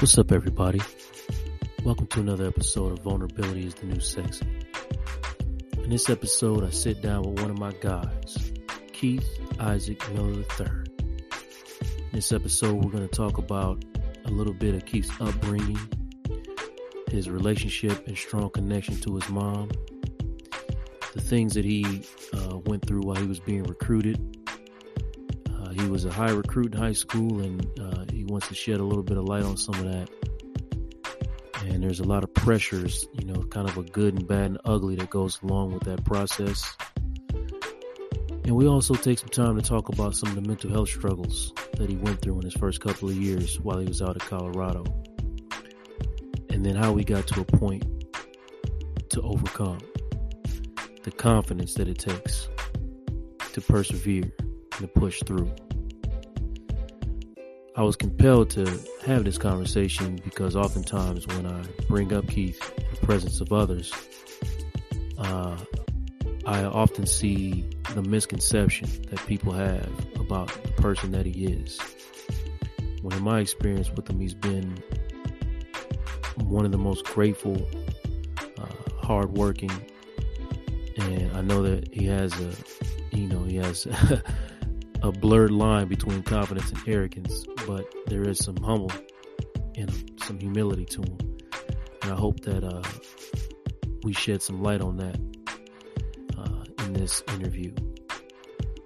What's up, everybody? Welcome to another episode of Vulnerability is the New Sexy. In this episode, I sit down with one of my guys, Keith Isaac Miller III. In this episode, we're going to talk about a little bit of Keith's upbringing, his relationship and strong connection to his mom, the things that he uh, went through while he was being recruited. He was a high recruit in high school, and uh, he wants to shed a little bit of light on some of that. And there's a lot of pressures, you know, kind of a good and bad and ugly that goes along with that process. And we also take some time to talk about some of the mental health struggles that he went through in his first couple of years while he was out of Colorado. And then how we got to a point to overcome the confidence that it takes to persevere and to push through. I was compelled to have this conversation because oftentimes when I bring up Keith in the presence of others, uh, I often see the misconception that people have about the person that he is. When in my experience with him, he's been one of the most grateful, uh, hardworking, and I know that he has a, you know, he has a blurred line between confidence and arrogance, but there is some humble and some humility to him. And I hope that uh, we shed some light on that uh, in this interview.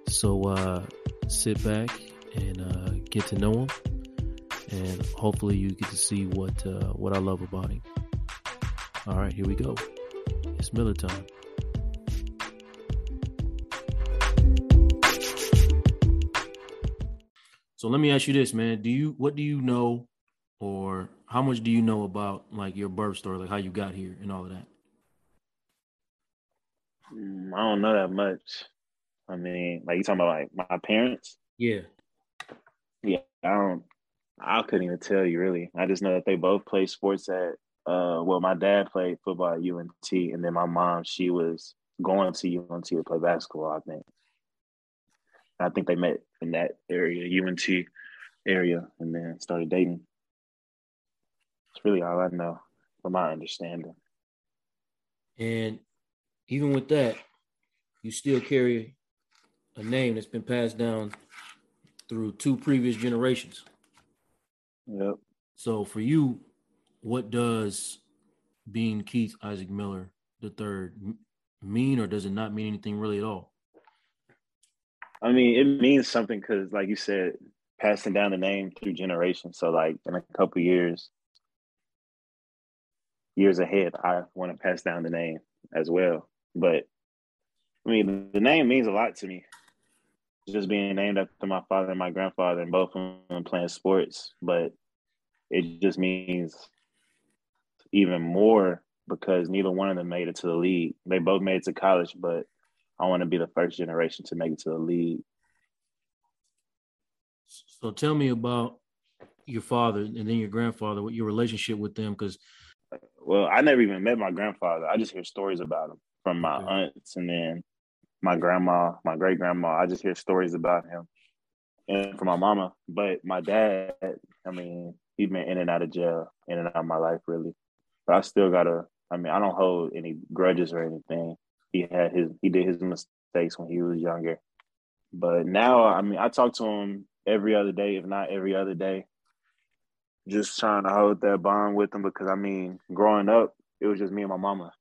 So uh, sit back and uh, get to know him, and hopefully you get to see what uh, what I love about him. All right, here we go. It's Miller time. So let me ask you this, man. Do you what do you know or how much do you know about like your birth story, like how you got here and all of that? Mm, I don't know that much. I mean, like you talking about like my parents? Yeah. Yeah, I don't I couldn't even tell you really. I just know that they both play sports at uh well my dad played football at UNT and then my mom she was going to UNT to play basketball, I think. I think they met in that area, UNT area, and then started dating. It's really all I know from my understanding. And even with that, you still carry a name that's been passed down through two previous generations. Yep. So for you, what does being Keith Isaac Miller the third mean, or does it not mean anything really at all? I mean, it means something because, like you said, passing down the name through generations. So, like in a couple years, years ahead, I want to pass down the name as well. But I mean, the name means a lot to me. Just being named after my father and my grandfather, and both of them playing sports. But it just means even more because neither one of them made it to the league. They both made it to college, but I want to be the first generation to make it to the league. So tell me about your father and then your grandfather, what your relationship with them, because well, I never even met my grandfather. I just hear stories about him from my aunts and then my grandma, my great grandma. I just hear stories about him and from my mama. But my dad, I mean, he's been in and out of jail, in and out of my life, really. But I still gotta. I mean, I don't hold any grudges or anything he had his he did his mistakes when he was younger. But now, I mean, I talk to him every other day, if not every other day. Just trying to hold that bond with him because I mean, growing up, it was just me and my mama.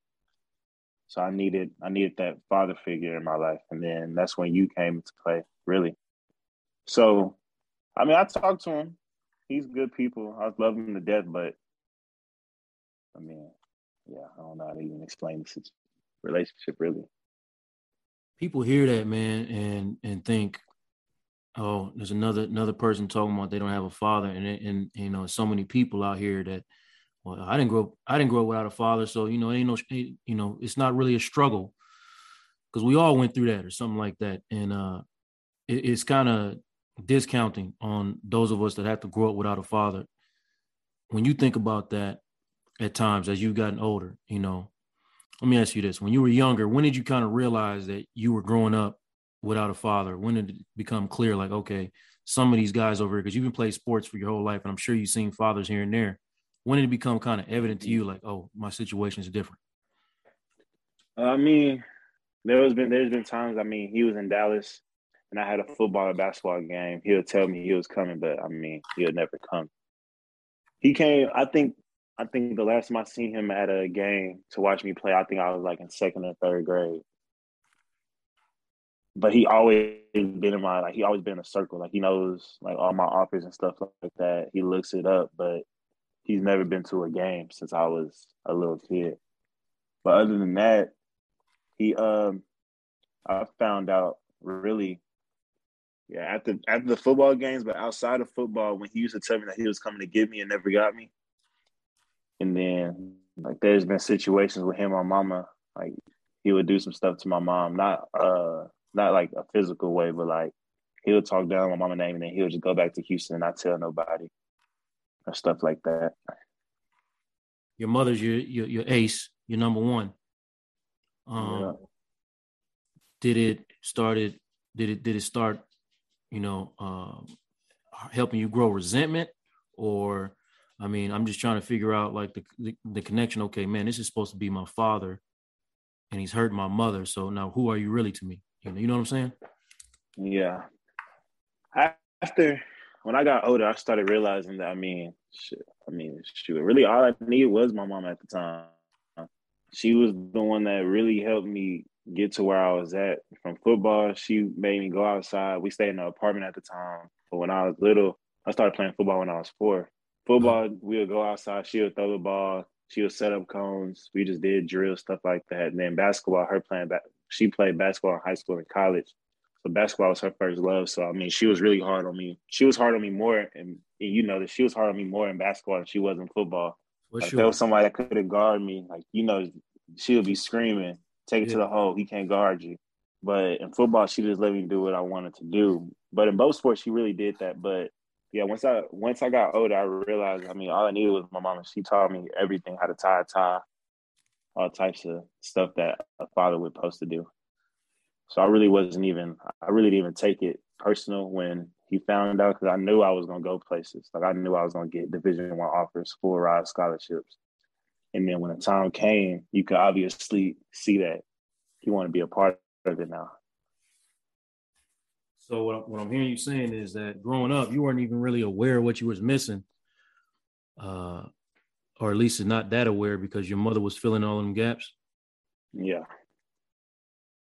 So I needed I needed that father figure in my life. And then that's when you came into play, really. So I mean I talked to him. He's good people. I love him to death, but I mean, yeah, I don't know how to even explain the situation relationship really. People hear that man and and think oh there's another another person talking about they don't have a father. And and you know so many people out here that well i didn't grow i didn't grow up without a father. So you know ain't no you know it's not really a struggle because we all went through that or something like that. And uh it, it's kind of discounting on those of us that have to grow up without a father. When you think about that at times as you've gotten older you know let me ask you this: When you were younger, when did you kind of realize that you were growing up without a father? When did it become clear, like, okay, some of these guys over here, because you've been playing sports for your whole life, and I'm sure you've seen fathers here and there. when did it become kind of evident to you, like, oh, my situation is different? I mean, there was been there's been times. I mean, he was in Dallas, and I had a football or basketball game. He would tell me he was coming, but I mean, he would never come. He came. I think. I think the last time I seen him at a game to watch me play, I think I was like in second or third grade. But he always been in my like he always been in a circle. Like he knows like all my offers and stuff like that. He looks it up, but he's never been to a game since I was a little kid. But other than that, he um I found out really yeah after after the football games, but outside of football, when he used to tell me that he was coming to get me and never got me. And then like there's been situations with him and mama, like he would do some stuff to my mom, not uh not like a physical way, but like he would talk down my mama name and then he would just go back to Houston and not tell nobody or stuff like that. Your mother's your your, your ace, your number one. Um, yeah. Did it started? Did it did it start? You know, um, helping you grow resentment, or I mean, I'm just trying to figure out like the, the, the connection. Okay, man, this is supposed to be my father, and he's hurt my mother. So now, who are you really to me? You know, you know what I'm saying? Yeah. After when I got older, I started realizing that I mean, shit, I mean, shoot, really all I needed was my mom at the time she was the one that really helped me get to where I was at from football. She made me go outside. We stayed in an apartment at the time. But when I was little, I started playing football when I was four. Football, we would go outside. She would throw the ball. She would set up cones. We just did drill stuff like that. And then basketball, her playing back. She played basketball in high school and college. So basketball was her first love. So I mean, she was really hard on me. She was hard on me more, and, and you know that she was hard on me more in basketball than she was in football. Like sure. there was somebody that could have guarded me. Like you know, she would be screaming, "Take it yeah. to the hole! He can't guard you." But in football, she just let me do what I wanted to do. But in both sports, she really did that. But yeah, once I once I got older, I realized. I mean, all I needed was my mom, and she taught me everything: how to tie a tie, all types of stuff that a father would supposed to do. So I really wasn't even. I really didn't even take it personal when he found out because I knew I was gonna go places. Like I knew I was gonna get Division One offers, full ride scholarships. And then when the time came, you could obviously see that you want to be a part of it now. So what, what I'm hearing you saying is that growing up, you weren't even really aware of what you was missing, uh, or at least not that aware because your mother was filling all them gaps. Yeah.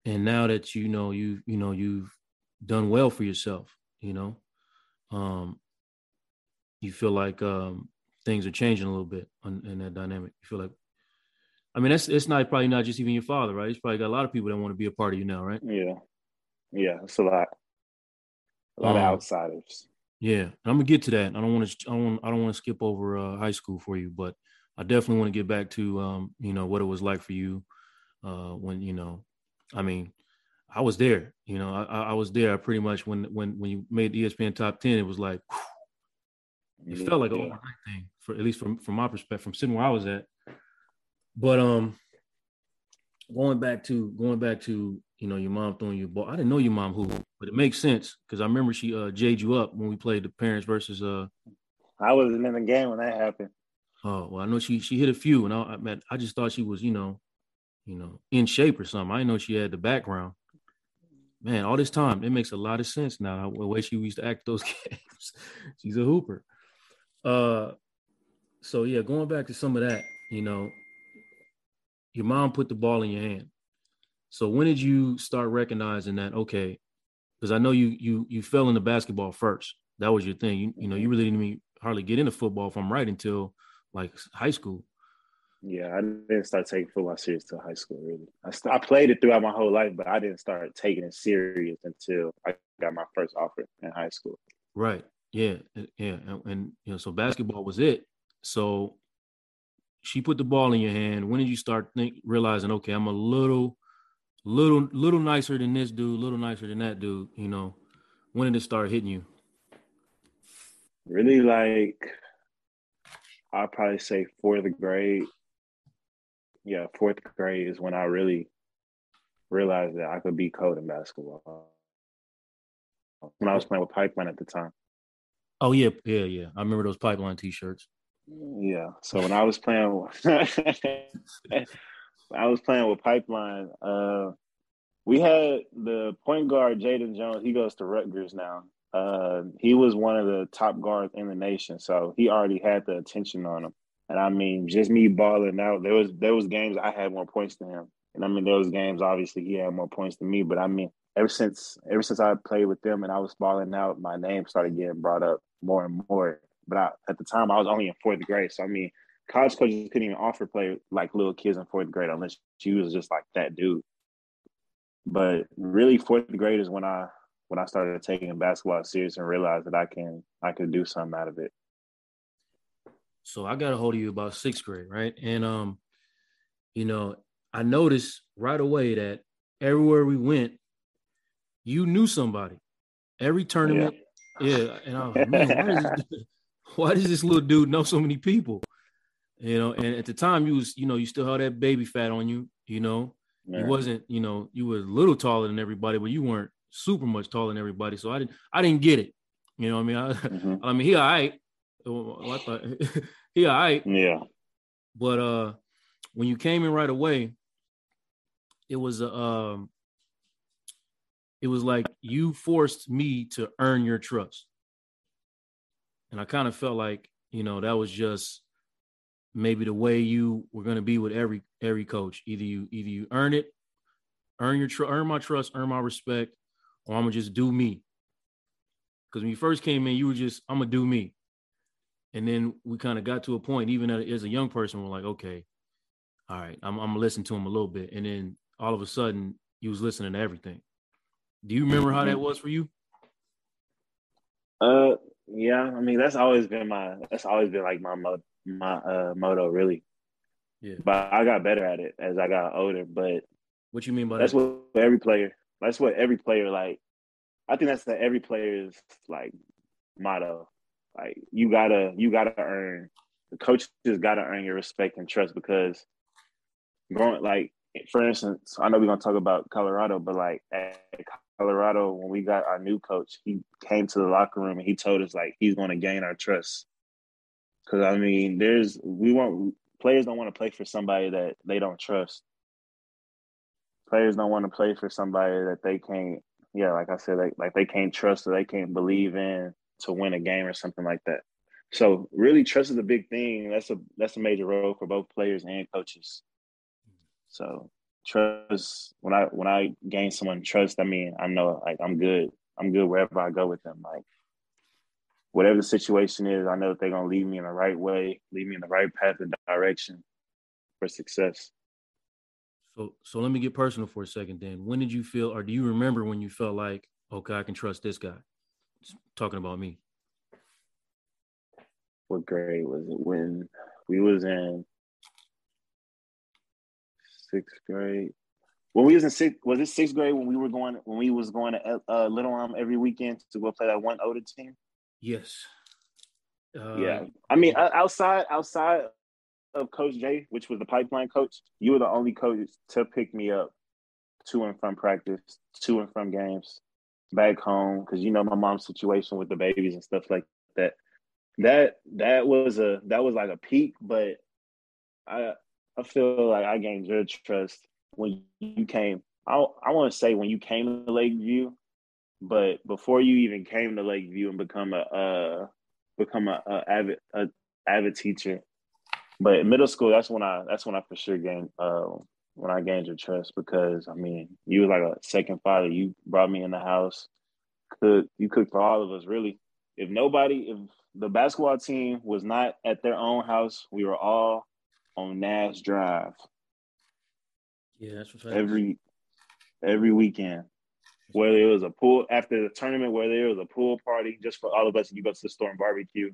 And now that you know you you know you've done well for yourself, you know, um, you feel like um, things are changing a little bit on, in that dynamic. You feel like, I mean, that's it's not probably not just even your father, right? He's probably got a lot of people that want to be a part of you now, right? Yeah, yeah, it's a lot, a lot um, of outsiders. Yeah, I'm gonna get to that. I don't want to. I don't. I don't want to skip over uh, high school for you, but I definitely want to get back to um, you know what it was like for you uh, when you know. I mean, I was there. You know, I, I was there pretty much when when when you made ESPN top ten. It was like. Whew, it felt like an overnight thing for at least from from my perspective, from sitting where I was at. But um, going back to going back to you know your mom throwing you a ball. I didn't know your mom who, but it makes sense because I remember she uh jade you up when we played the parents versus uh. I wasn't in the game when that happened. Oh well, I know she she hit a few, and I I, met, I just thought she was you know, you know, in shape or something. I didn't know she had the background. Man, all this time, it makes a lot of sense now. The way she used to act those games. She's a hooper. Uh, so yeah, going back to some of that, you know, your mom put the ball in your hand. So when did you start recognizing that? Okay, because I know you you you fell into basketball first. That was your thing. You, you know, you really didn't even hardly get into football, if I'm right, until like high school. Yeah, I didn't start taking football serious until high school. Really, I, st- I played it throughout my whole life, but I didn't start taking it serious until I got my first offer in high school. Right. Yeah, yeah, and, and, you know, so basketball was it. So she put the ball in your hand. When did you start think realizing, okay, I'm a little, little, little nicer than this dude, little nicer than that dude? You know, when did it start hitting you? Really, like I'd probably say fourth grade. Yeah, fourth grade is when I really realized that I could be cold in basketball. When I was playing with Pipeline at the time. Oh yeah, yeah, yeah. I remember those pipeline T-shirts. Yeah. So when I was playing, I was playing with Pipeline. Uh, we had the point guard Jaden Jones. He goes to Rutgers now. Uh, he was one of the top guards in the nation, so he already had the attention on him. And I mean, just me balling out. There was there was games I had more points than him, and I mean was games obviously he had more points than me. But I mean, ever since ever since I played with them and I was balling out, my name started getting brought up more and more. But I, at the time, I was only in fourth grade, so I mean, college coaches couldn't even offer play like little kids in fourth grade unless you was just like that dude. But really, fourth grade is when I when I started taking basketball serious and realized that I can I could do something out of it. So I got a hold of you about sixth grade, right? And um, you know, I noticed right away that everywhere we went, you knew somebody. Every tournament, yeah. yeah and I was like, man, why does, this, why does this little dude know so many people? You know, and at the time you was, you know, you still had that baby fat on you, you know. Yeah. You wasn't, you know, you were a little taller than everybody, but you weren't super much taller than everybody. So I didn't I didn't get it. You know, I mean, I, mm-hmm. I mean, he all right. I thought he all right. Yeah. But uh when you came in right away, it was a um it was like you forced me to earn your trust. And I kind of felt like, you know, that was just maybe the way you were going to be with every every coach. Either you either you earn it, earn your tr- earn my trust, earn my respect, or I'm gonna just do me. Because when you first came in, you were just I'm gonna do me, and then we kind of got to a point. Even as a young person, we're like, okay, all right, I'm, I'm gonna listen to him a little bit, and then all of a sudden, you was listening to everything. Do you remember how that was for you? Uh, yeah. I mean, that's always been my that's always been like my mo- my uh motto, really. Yeah. But I got better at it as I got older. But what you mean by that's that? what every player. That's what every player like. I think that's the every player's like motto. Like you gotta you gotta earn the coaches gotta earn your respect and trust because growing like for instance, I know we're gonna talk about Colorado, but like at Colorado, when we got our new coach, he came to the locker room and he told us like he's gonna gain our trust. Cause I mean, there's we want players don't want to play for somebody that they don't trust. Players don't want to play for somebody that they can't, yeah, like I said, like, like they can't trust or they can't believe in to win a game or something like that. So really, trust is a big thing. That's a that's a major role for both players and coaches. So trust when I when I gain someone trust, I mean I know like I'm good. I'm good wherever I go with them. Like whatever the situation is, I know that they're gonna lead me in the right way, lead me in the right path and direction for success. So so let me get personal for a second then. When did you feel or do you remember when you felt like, okay, I can trust this guy? Just talking about me. What grade was it when we was in sixth grade. When we was in sixth, was it sixth grade when we were going when we was going to uh, Little Elm every weekend to go play that one older team? Yes. Uh, yeah, I mean outside outside of Coach Jay, which was the pipeline coach, you were the only coach to pick me up to and from practice, to and from games, back home because you know my mom's situation with the babies and stuff like that. That that was a that was like a peak, but I I feel like I gained your trust when you came. I I want to say when you came to Lakeview, but before you even came to Lakeview and become a uh become a, a avid a avid teacher. But middle school, that's when I that's when I for sure gained uh when I gained your trust because I mean you was like a second father. You brought me in the house, cook you cooked for all of us really. If nobody, if the basketball team was not at their own house, we were all on Nash Drive. Yeah, that's what's every every weekend. Whether it was a pool after the tournament, whether it was a pool party just for all of us, you go to the store and barbecue.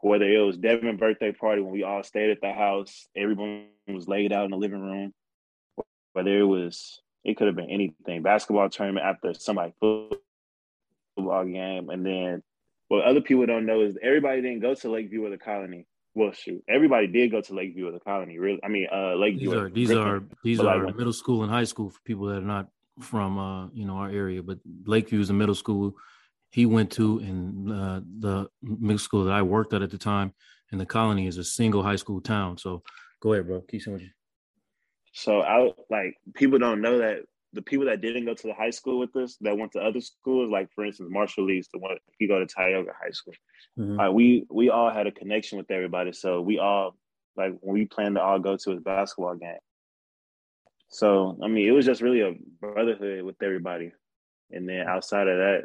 Whether it was Devin birthday party when we all stayed at the house, everyone was laid out in the living room. Whether it was, it could have been anything. Basketball tournament after somebody football game, and then what other people don't know is everybody didn't go to Lakeview or the Colony well, shoot, everybody did go to Lakeview or the Colony. Really, I mean, uh, Lakeview. These are these are these are like, middle school and high school for people that are not from uh, you know our area. But Lakeview is a middle school he went to, and uh, the middle school that I worked at at the time, and the colony is a single high school town. So go ahead, bro. Keep saying So I like people don't know that the people that didn't go to the high school with us that went to other schools, like for instance, Marshall Lee's the one he go to Tioga High School. Mm-hmm. We we all had a connection with everybody. So we all like when we planned to all go to his basketball game. So I mean, it was just really a brotherhood with everybody, and then outside of that,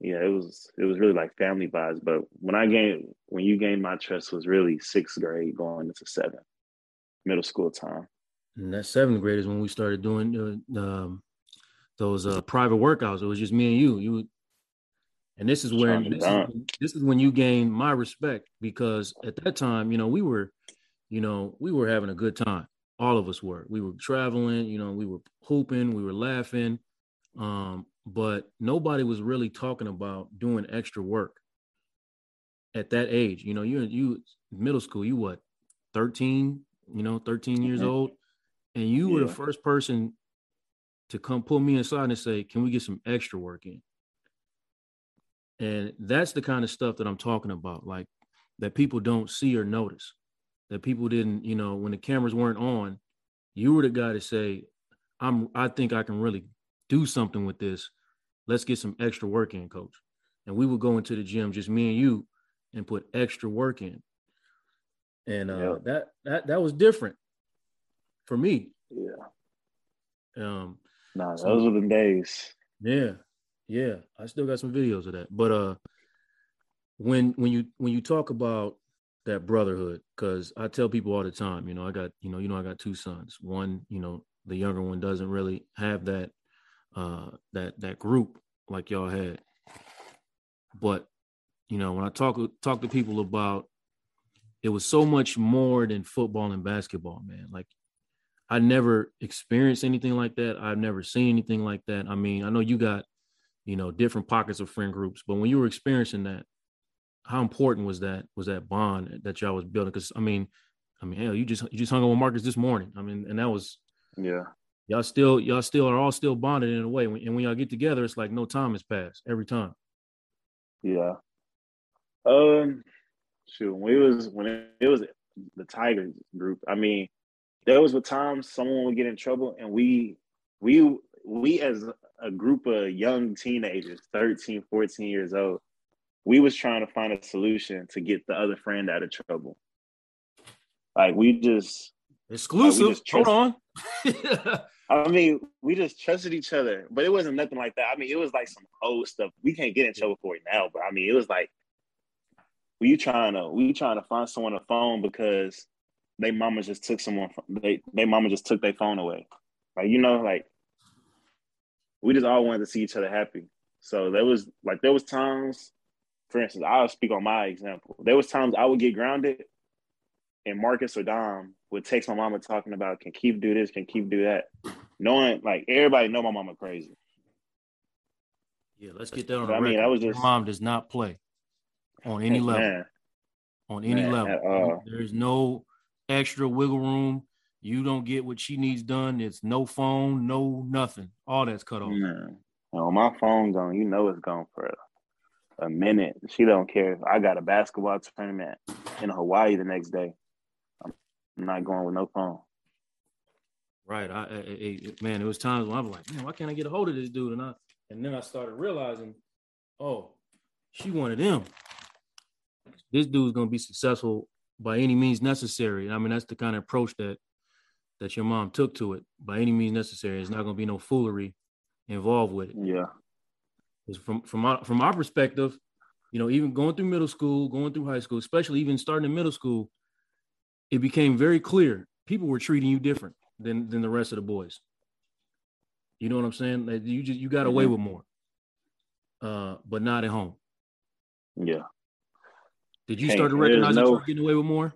yeah, it was it was really like family vibes. But when I gained when you gained my trust was really sixth grade going into seventh, middle school time. And that seventh grade is when we started doing uh, um, those uh, private workouts. It was just me and you. You, and this is where this is, this is when you gained my respect because at that time, you know, we were, you know, we were having a good time all of us were. We were traveling, you know, we were hooping, we were laughing, um, but nobody was really talking about doing extra work at that age. You know, you you middle school, you what, 13, you know, 13 years mm-hmm. old, and you yeah. were the first person to come pull me aside and say, "Can we get some extra work in?" And that's the kind of stuff that I'm talking about, like that people don't see or notice that people didn't, you know, when the cameras weren't on, you were the guy to say, I'm I think I can really do something with this. Let's get some extra work in, coach. And we would go into the gym, just me and you, and put extra work in. And uh yeah. that that that was different for me. Yeah. Um nah, so, those were the days. Yeah. Yeah. I still got some videos of that. But uh when when you when you talk about that brotherhood because I tell people all the time, you know, I got, you know, you know, I got two sons. One, you know, the younger one doesn't really have that uh that that group like y'all had. But, you know, when I talk talk to people about it was so much more than football and basketball, man. Like I never experienced anything like that. I've never seen anything like that. I mean, I know you got, you know, different pockets of friend groups, but when you were experiencing that, how important was that was that bond that y'all was building? Because I mean, I mean, hell, you just you just hung out with Marcus this morning. I mean, and that was yeah. Y'all still y'all still are all still bonded in a way, and when y'all get together, it's like no time has passed every time. Yeah. Um. Shoot, when it was when it was the Tigers group, I mean, there was a times someone would get in trouble, and we we we as a group of young teenagers, 13, 14 years old, we was trying to find a solution to get the other friend out of trouble. Like we just exclusive. Like we just Hold on. I mean, we just trusted each other, but it wasn't nothing like that. I mean, it was like some old stuff. We can't get in trouble for it now, but I mean, it was like we trying to we trying to find someone a phone because they mama just took someone from they they mama just took their phone away. Like you know, like we just all wanted to see each other happy. So there was like there was times for instance, I'll speak on my example. There was times I would get grounded, and Marcus or Dom would text my mama talking about can keep do this, can keep do that, knowing like everybody know my mama crazy. Yeah, let's get that on. I mean, I was just Your mom does not play on any level. Man. On any man, level, there's no extra wiggle room. You don't get what she needs done. It's no phone, no nothing. All that's cut off. Man. On my phone gone, you know it's gone forever a minute. She don't care. I got a basketball tournament in Hawaii the next day. I'm not going with no phone. Right. I, I, I, man, it was times when I was like, man, why can't I get a hold of this dude? And I and then I started realizing, oh, she wanted him. This dude's gonna be successful by any means necessary. I mean, that's the kind of approach that that your mom took to it. By any means necessary. It's not gonna be no foolery involved with it. Yeah from from our, from our perspective, you know, even going through middle school, going through high school, especially even starting in middle school, it became very clear people were treating you different than than the rest of the boys. You know what I'm saying? Like you just you got away mm-hmm. with more, uh, but not at home. Yeah. Did you hey, start to recognize no, that you were getting away with more?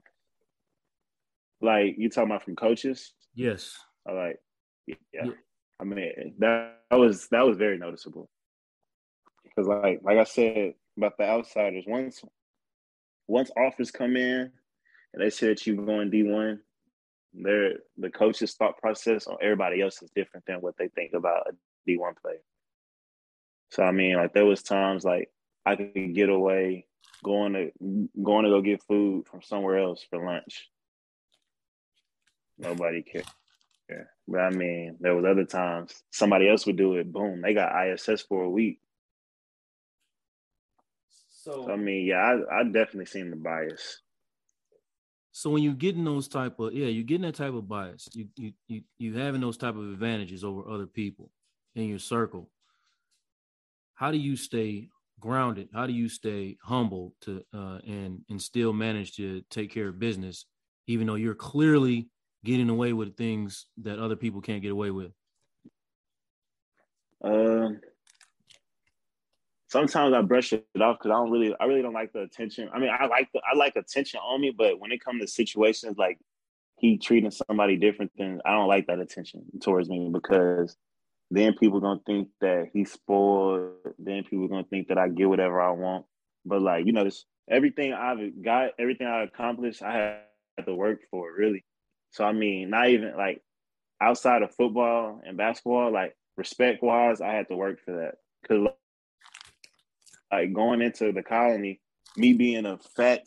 Like you talking about from coaches? Yes. I like, yeah. yeah. I mean that, that was that was very noticeable. Because like like I said about the outsiders, once once offers come in and they that you going D one, their the coach's thought process on everybody else is different than what they think about a D one player. So I mean, like there was times like I could get away going to going to go get food from somewhere else for lunch. Nobody cared. Yeah. But I mean, there was other times somebody else would do it. Boom, they got ISS for a week. So, so I mean, yeah, I I definitely seen the bias. So when you're getting those type of yeah, you're getting that type of bias. You you you you having those type of advantages over other people in your circle. How do you stay grounded? How do you stay humble to uh, and and still manage to take care of business, even though you're clearly getting away with things that other people can't get away with? Um, sometimes I brush it off because I don't really, I really don't like the attention. I mean, I like the, I like attention on me, but when it comes to situations like he treating somebody different than I don't like that attention towards me because then people gonna think that he's spoiled. Then people gonna think that I get whatever I want. But like you know, this everything I've got, everything I accomplished, I had to work for really. So I mean, not even like outside of football and basketball, like respect wise, I had to work for that because like going into the colony, me being a fat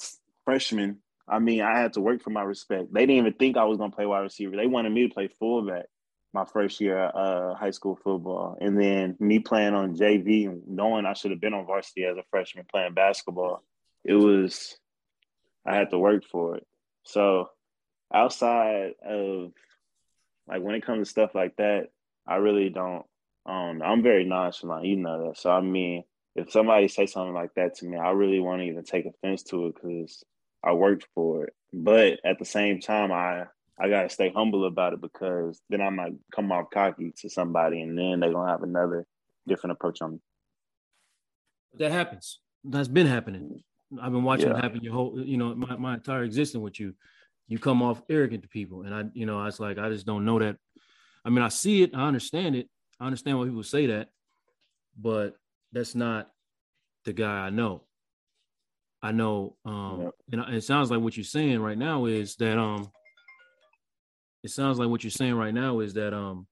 freshman, I mean, I had to work for my respect. They didn't even think I was gonna play wide receiver. They wanted me to play fullback my first year uh, high school football, and then me playing on JV and knowing I should have been on varsity as a freshman playing basketball. It was I had to work for it. So outside of like when it comes to stuff like that, I really don't. Um, I'm very nonchalant, you know that. So I mean, if somebody say something like that to me, I really won't even take offense to it because I worked for it. But at the same time, I I gotta stay humble about it because then I might come off cocky to somebody, and then they're gonna have another different approach on me. That happens. That's been happening. I've been watching yeah. it happen your whole, you know, my, my entire existence with you. You come off arrogant to people, and I, you know, I was like, I just don't know that. I mean, I see it, I understand it, I understand why people say that, but that's not the guy I know. I know, um, yeah. and it sounds like what you're saying right now is that, um, it sounds like what you're saying right now is that, um,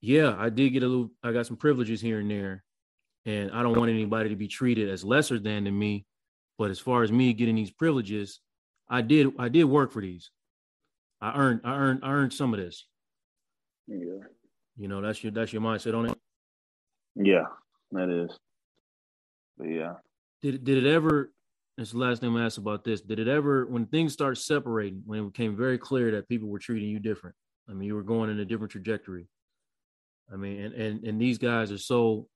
yeah, I did get a little, I got some privileges here and there, and I don't want anybody to be treated as lesser than than me. But as far as me getting these privileges, I did, I did work for these. I earned, I earned, I earned some of this. Yeah. You know, that's your, that's your mindset on it. Yeah, that is. But yeah. Did did it ever? This the last thing I asked about this. Did it ever, when things start separating, when it became very clear that people were treating you different? I mean, you were going in a different trajectory. I mean, and and and these guys are so.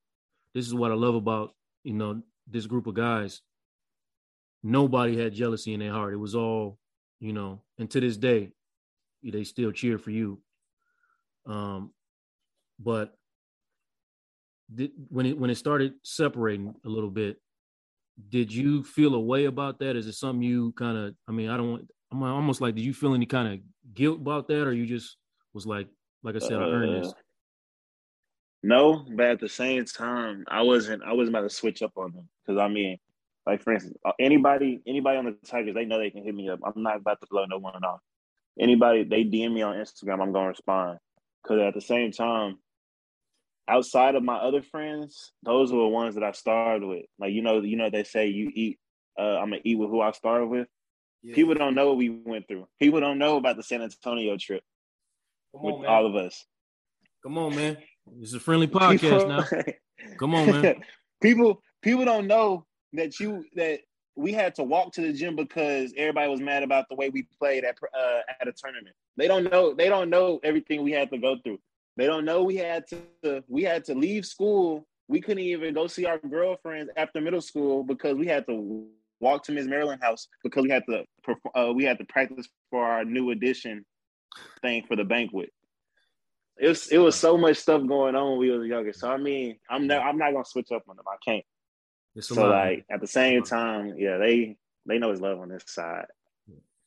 This is what I love about you know this group of guys. Nobody had jealousy in their heart. It was all, you know, and to this day, they still cheer for you. Um, but did, when it when it started separating a little bit, did you feel a way about that? Is it something you kind of? I mean, I don't want. I'm almost like, did you feel any kind of guilt about that, or you just was like, like I said, uh, I earned this. No, but at the same time, I wasn't. I wasn't about to switch up on them because I mean, like for instance, uh, anybody, anybody on the Tigers, they know they can hit me up. I'm not about to blow no one off. Anybody, they DM me on Instagram, I'm gonna respond. Because at the same time, outside of my other friends, those were the ones that I started with. Like you know, you know they say you eat. Uh, I'm gonna eat with who I started with. Yeah. People don't know what we went through. People don't know about the San Antonio trip Come with on, all of us. Come on, man. It's a friendly podcast people, now. Come on, man. people people don't know that you that we had to walk to the gym because everybody was mad about the way we played at uh, at a tournament. They don't know. They don't know everything we had to go through. They don't know we had to we had to leave school. We couldn't even go see our girlfriends after middle school because we had to walk to Miss Maryland house because we had to uh, we had to practice for our new edition thing for the banquet. It was it was so much stuff going on when we were younger. So I mean, I'm not I'm not gonna switch up on them. I can't. so like at the same time, yeah, they they know it's love on this side.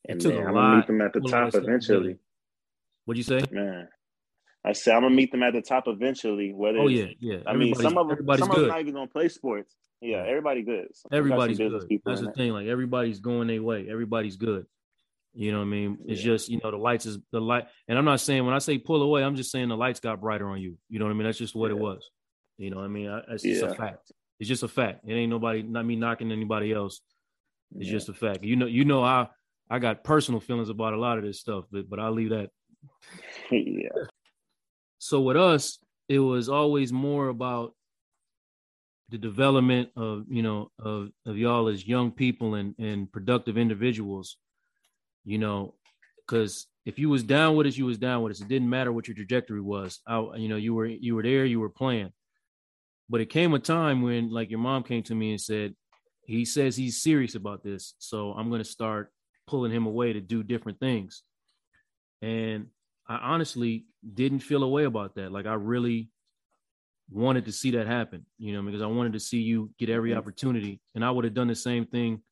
And then I'm gonna meet them at the top eventually. What'd you say? Man, I said I'm gonna meet them at the top eventually. Whether oh yeah, yeah. I mean, some of them, some of them not even gonna play sports. Yeah, everybody good. Some everybody's good. That's the thing. Like everybody's going their way. Everybody's good. You know what I mean? It's yeah. just you know the lights is the light, and I'm not saying when I say pull away, I'm just saying the lights got brighter on you. You know what I mean? That's just what yeah. it was. You know what I mean? I, just yeah. a fact. It's just a fact. It ain't nobody, not me knocking anybody else. It's just a fact. You know, you know, I I got personal feelings about a lot of this stuff, but but I'll leave that. yeah. So with us, it was always more about the development of you know of, of y'all as young people and and productive individuals you know because if you was down with us you was down with us. It didn't matter what your trajectory was. I, you know you were you were there you were playing. But it came a time when like your mom came to me and said he says he's serious about this so i'm going to start pulling him away to do different things. And i honestly didn't feel a way about that like i really wanted to see that happen, you know, because I wanted to see you get every mm-hmm. opportunity. And I would have done the same thing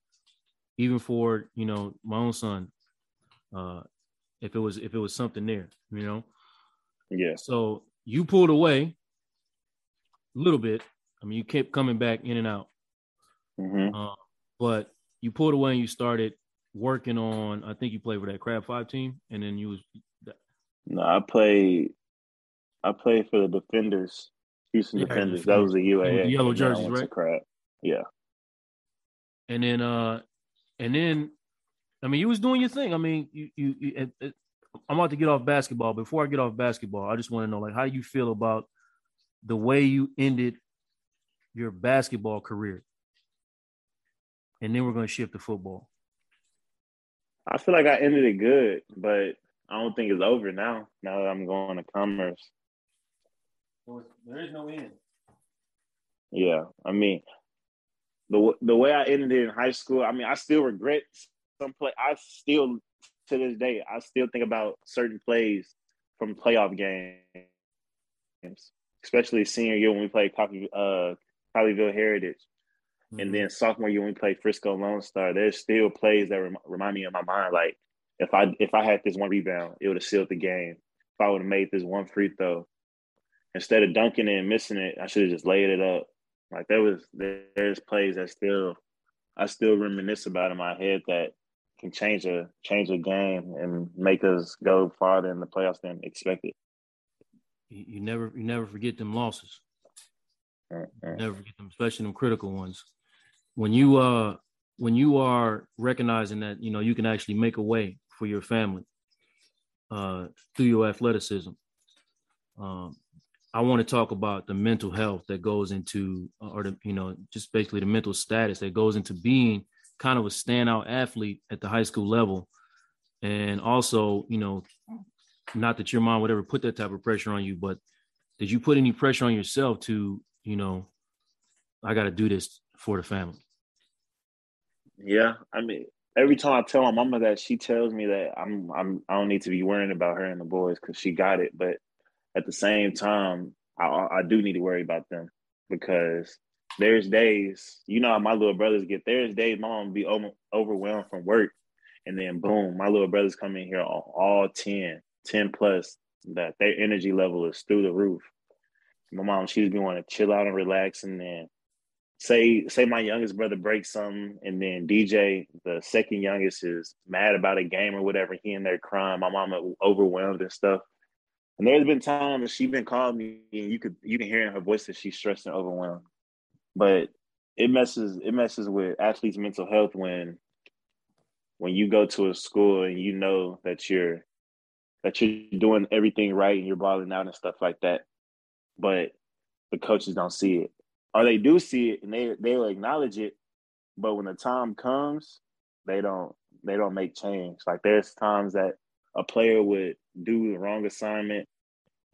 even for, you know, my own son. Uh if it was if it was something there, you know. Yeah. So you pulled away a little bit. I mean, you kept coming back in and out. Mm-hmm. Uh, but you pulled away and you started working on. I think you played for that Crab Five team, and then you was. No, I played. I played for the Defenders Houston yeah, Defenders. That was the UAA. The yellow jerseys, right? Crap. Yeah. And then, uh, and then, I mean, you was doing your thing. I mean, you, you, you it, it, I'm about to get off basketball. Before I get off basketball, I just want to know, like, how you feel about the way you ended your basketball career, and then we're going to shift to football. I feel like I ended it good, but I don't think it's over now. Now that I'm going to commerce, there is no end. Yeah, I mean, the the way I ended it in high school, I mean, I still regret some play. I still to this day, I still think about certain plays from playoff games, especially senior year when we played Coffee, uh, Colleyville Heritage, mm-hmm. and then sophomore year when we played Frisco Lone Star. There's still plays that rem- remind me of my mind. Like if I if I had this one rebound, it would have sealed the game. If I would have made this one free throw, instead of dunking it and missing it, I should have just laid it up. Like there was there's plays that still I still reminisce about in my head that can change a change a game and make us go farther in the playoffs than expected. You, never you never forget them losses. Mm-hmm. Never forget them, especially them critical ones. When you uh when you are recognizing that you know you can actually make a way for your family uh through your athleticism, um, I want to talk about the mental health that goes into, uh, or the, you know, just basically the mental status that goes into being kind of a standout athlete at the high school level. And also, you know, not that your mom would ever put that type of pressure on you, but did you put any pressure on yourself to, you know, I got to do this for the family? Yeah. I mean, every time I tell my mama that, she tells me that I'm, I'm, I don't need to be worrying about her and the boys because she got it. But at the same time, I, I do need to worry about them because there's days, you know how my little brothers get. There's days mom be over, overwhelmed from work, and then boom, my little brothers come in here all, all 10, 10 plus. That their energy level is through the roof. My mom, she just be wanting to chill out and relax, and then say say my youngest brother breaks something, and then DJ, the second youngest, is mad about a game or whatever. He in there crying. My mama overwhelmed and stuff. And there's been times she been calling me and you could you can hear in her voice that she's stressed and overwhelmed. But it messes it messes with athletes' mental health when when you go to a school and you know that you're that you're doing everything right and you're balling out and stuff like that. But the coaches don't see it. Or they do see it and they they'll acknowledge it, but when the time comes, they don't they don't make change. Like there's times that a player would do the wrong assignment,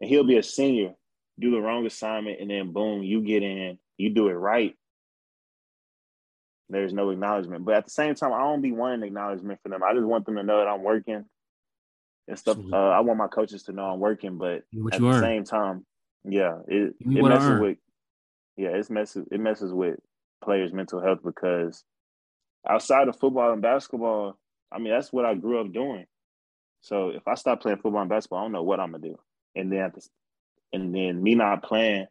and he'll be a senior, do the wrong assignment, and then boom, you get in, you do it right. There's no acknowledgement. But at the same time, I don't be wanting acknowledgement for them. I just want them to know that I'm working and stuff. Uh, I want my coaches to know I'm working, but at the same time, yeah, it, it messes with yeah, it messes it messes with players' mental health because outside of football and basketball, I mean that's what I grew up doing. So if I stop playing football and basketball, I don't know what I'm gonna do. And then the, and then me not playing,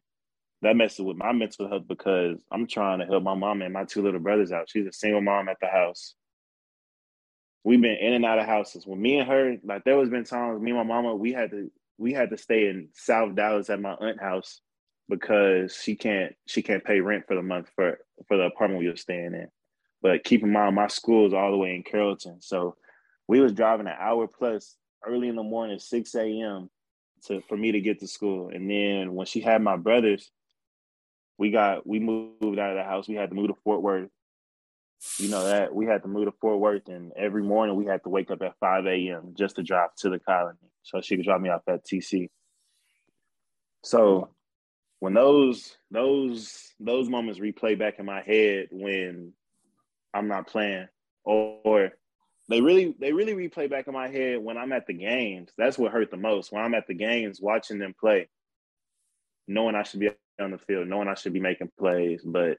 that messes with my mental health because I'm trying to help my mom and my two little brothers out. She's a single mom at the house. We've been in and out of houses. When me and her, like there was been times me and my mama, we had to we had to stay in South Dallas at my aunt house because she can't she can't pay rent for the month for for the apartment we were staying in. But keep in mind, my school is all the way in Carrollton, so we was driving an hour plus early in the morning, six a.m. to for me to get to school. And then when she had my brothers, we got we moved out of the house. We had to move to Fort Worth. You know that we had to move to Fort Worth, and every morning we had to wake up at five a.m. just to drive to the colony, so she could drop me off at TC. So when those those those moments replay back in my head when I'm not playing, or, they really they really replay back in my head when I'm at the games. That's what hurt the most. When I'm at the games watching them play, knowing I should be on the field, knowing I should be making plays, but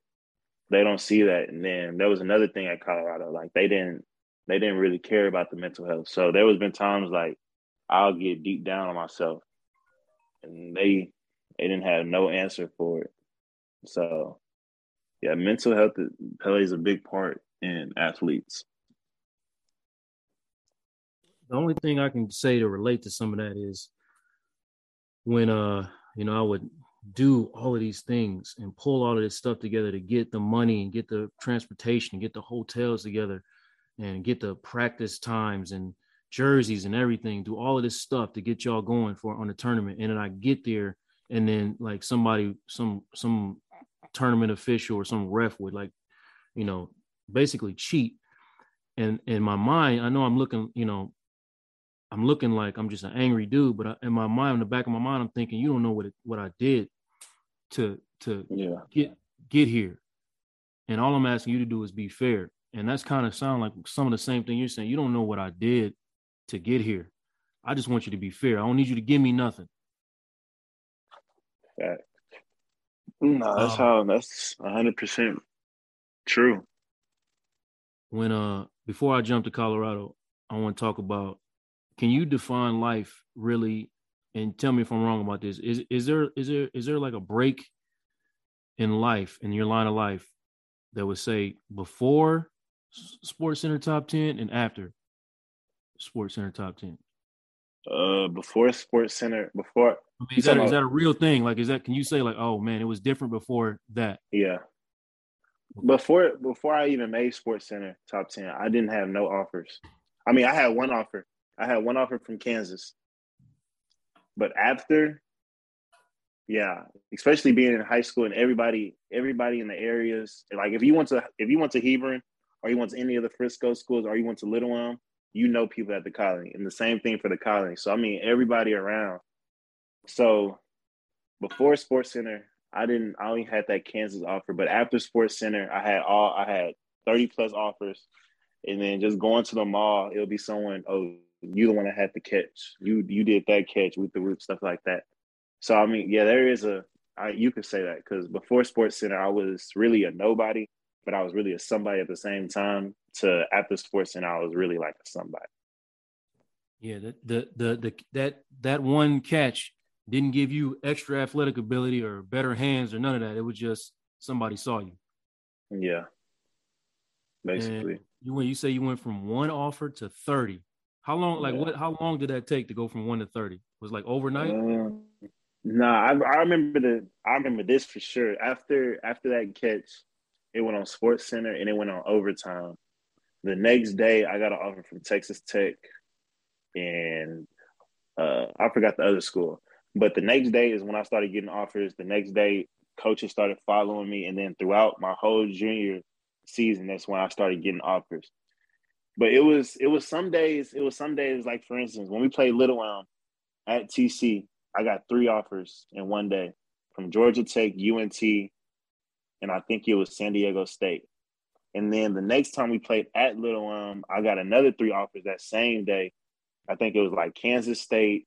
they don't see that. And then there was another thing at Colorado, like they didn't they didn't really care about the mental health. So there was been times like I'll get deep down on myself, and they they didn't have no answer for it. So yeah, mental health plays a big part in athletes. The only thing I can say to relate to some of that is when uh you know I would do all of these things and pull all of this stuff together to get the money and get the transportation and get the hotels together and get the practice times and jerseys and everything do all of this stuff to get y'all going for on the tournament and then i get there and then like somebody some some tournament official or some ref would like you know basically cheat and in my mind i know i'm looking you know i'm looking like i'm just an angry dude but in my mind in the back of my mind i'm thinking you don't know what it, what i did to to yeah. get get here. And all I'm asking you to do is be fair. And that's kind of sound like some of the same thing you're saying. You don't know what I did to get here. I just want you to be fair. I don't need you to give me nothing. No, that's um, how that's hundred percent true. When uh before I jump to Colorado, I want to talk about can you define life really and tell me if I'm wrong about this. Is is there is there is there like a break in life in your line of life that would say before Sports Center top ten and after Sports Center top ten? Uh, before Sports Center, before I mean, is, that, is that a real thing? Like, is that can you say like, oh man, it was different before that? Yeah. Before before I even made Sports Center top ten, I didn't have no offers. I mean, I had one offer. I had one offer from Kansas. But after, yeah, especially being in high school and everybody, everybody in the areas, like if you went to if you went to Hebron or you went to any of the Frisco schools or you went to Little Elm, you know people at the colony. And the same thing for the colony. So I mean everybody around. So before Sports Center, I didn't I only had that Kansas offer, but after Sports Center, I had all I had 30 plus offers. And then just going to the mall, it'll be someone, oh, you the one that had the catch. You you did that catch with the root stuff like that. So I mean, yeah, there is a I, you could say that because before Sports Center, I was really a nobody, but I was really a somebody at the same time. To after Sports Center, I was really like a somebody. Yeah, the the the, the that that one catch didn't give you extra athletic ability or better hands or none of that. It was just somebody saw you. Yeah. Basically. And you when you say you went from one offer to 30 how long? Like yeah. what? How long did that take to go from one to thirty? Was like overnight? Uh, nah, I, I remember the. I remember this for sure. After after that catch, it went on Sports Center and it went on overtime. The next day, I got an offer from Texas Tech, and uh, I forgot the other school. But the next day is when I started getting offers. The next day, coaches started following me, and then throughout my whole junior season, that's when I started getting offers. But it was it was some days it was some days like for instance when we played Little Elm at TC, I got three offers in one day from Georgia Tech, UNT, and I think it was San Diego State. And then the next time we played at Little Elm, I got another three offers that same day. I think it was like Kansas State,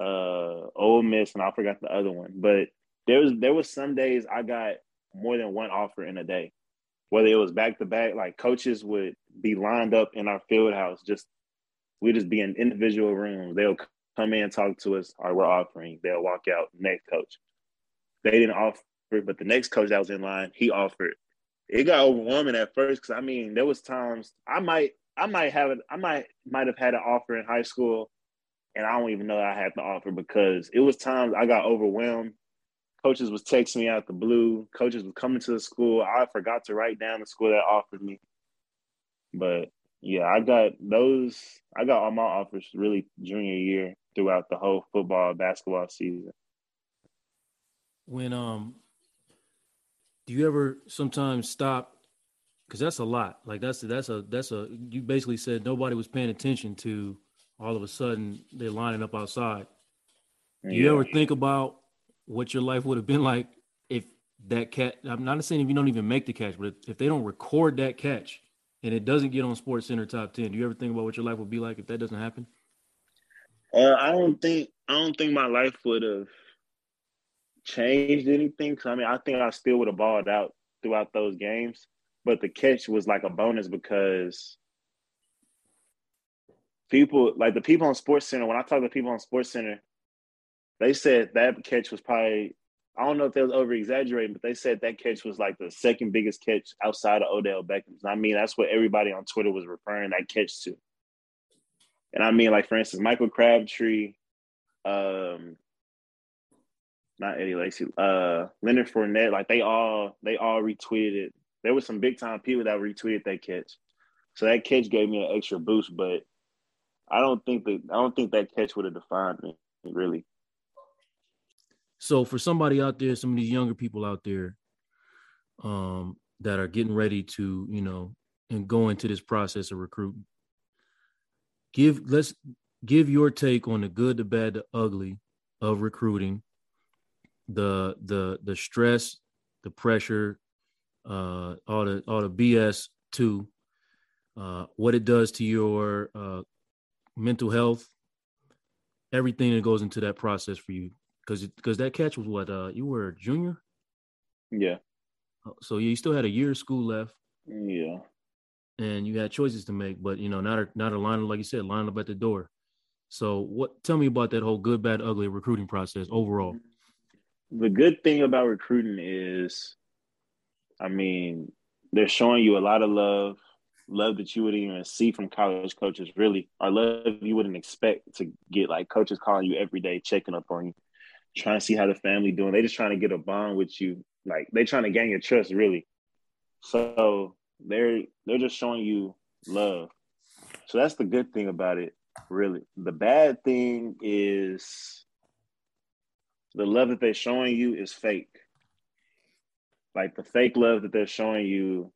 uh, Ole Miss, and I forgot the other one. But there was there was some days I got more than one offer in a day whether it was back to back, like coaches would be lined up in our field house. Just we just be in individual rooms. They'll come in talk to us. Or we're offering. They'll walk out. Next coach, they didn't offer, but the next coach that was in line, he offered. It got overwhelming at first because I mean, there was times I might, I might have it, I might might have had an offer in high school, and I don't even know I had the offer because it was times I got overwhelmed coaches was texting me out the blue. Coaches was coming to the school. I forgot to write down the school that offered me. But yeah, I got those. I got all my offers really junior year throughout the whole football basketball season. When um, do you ever sometimes stop? Because that's a lot. Like that's that's a that's a. You basically said nobody was paying attention to. All of a sudden, they're lining up outside. Do you yeah. ever think about what your life would have been like if that catch? I'm not saying if you don't even make the catch, but if they don't record that catch and it doesn't get on Sports Center top ten, do you ever think about what your life would be like if that doesn't happen? Uh, I don't think I don't think my life would have changed anything. Cause I mean, I think I still would have balled out throughout those games, but the catch was like a bonus because people like the people on Sports Center. When I talk to people on Sports Center, they said that catch was probably I don't know if they was over exaggerating, but they said that catch was like the second biggest catch outside of Odell Beckham's. I mean, that's what everybody on Twitter was referring that catch to. And I mean, like for instance, Michael Crabtree, um, not Eddie Lacy, uh, Leonard Fournette, like they all they all retweeted it. There was some big time people that retweeted that catch. So that catch gave me an extra boost, but I don't think that I don't think that catch would have defined me really. So for somebody out there, some of these younger people out there, um, that are getting ready to, you know, and go into this process of recruiting, give let's give your take on the good, the bad, the ugly of recruiting, the the the stress, the pressure, uh, all the all the BS too, uh, what it does to your uh, mental health, everything that goes into that process for you because because that catch was what uh you were a junior. Yeah. Oh, so you still had a year of school left. Yeah. And you had choices to make, but you know, not a not a line like you said, line up at the door. So what? Tell me about that whole good, bad, ugly recruiting process overall. The good thing about recruiting is, I mean, they're showing you a lot of love, love that you wouldn't even see from college coaches, really, or love you wouldn't expect to get like coaches calling you every day, checking up on you trying to see how the family doing. They just trying to get a bond with you. Like they trying to gain your trust, really. So they're they're just showing you love. So that's the good thing about it, really. The bad thing is the love that they're showing you is fake. Like the fake love that they're showing you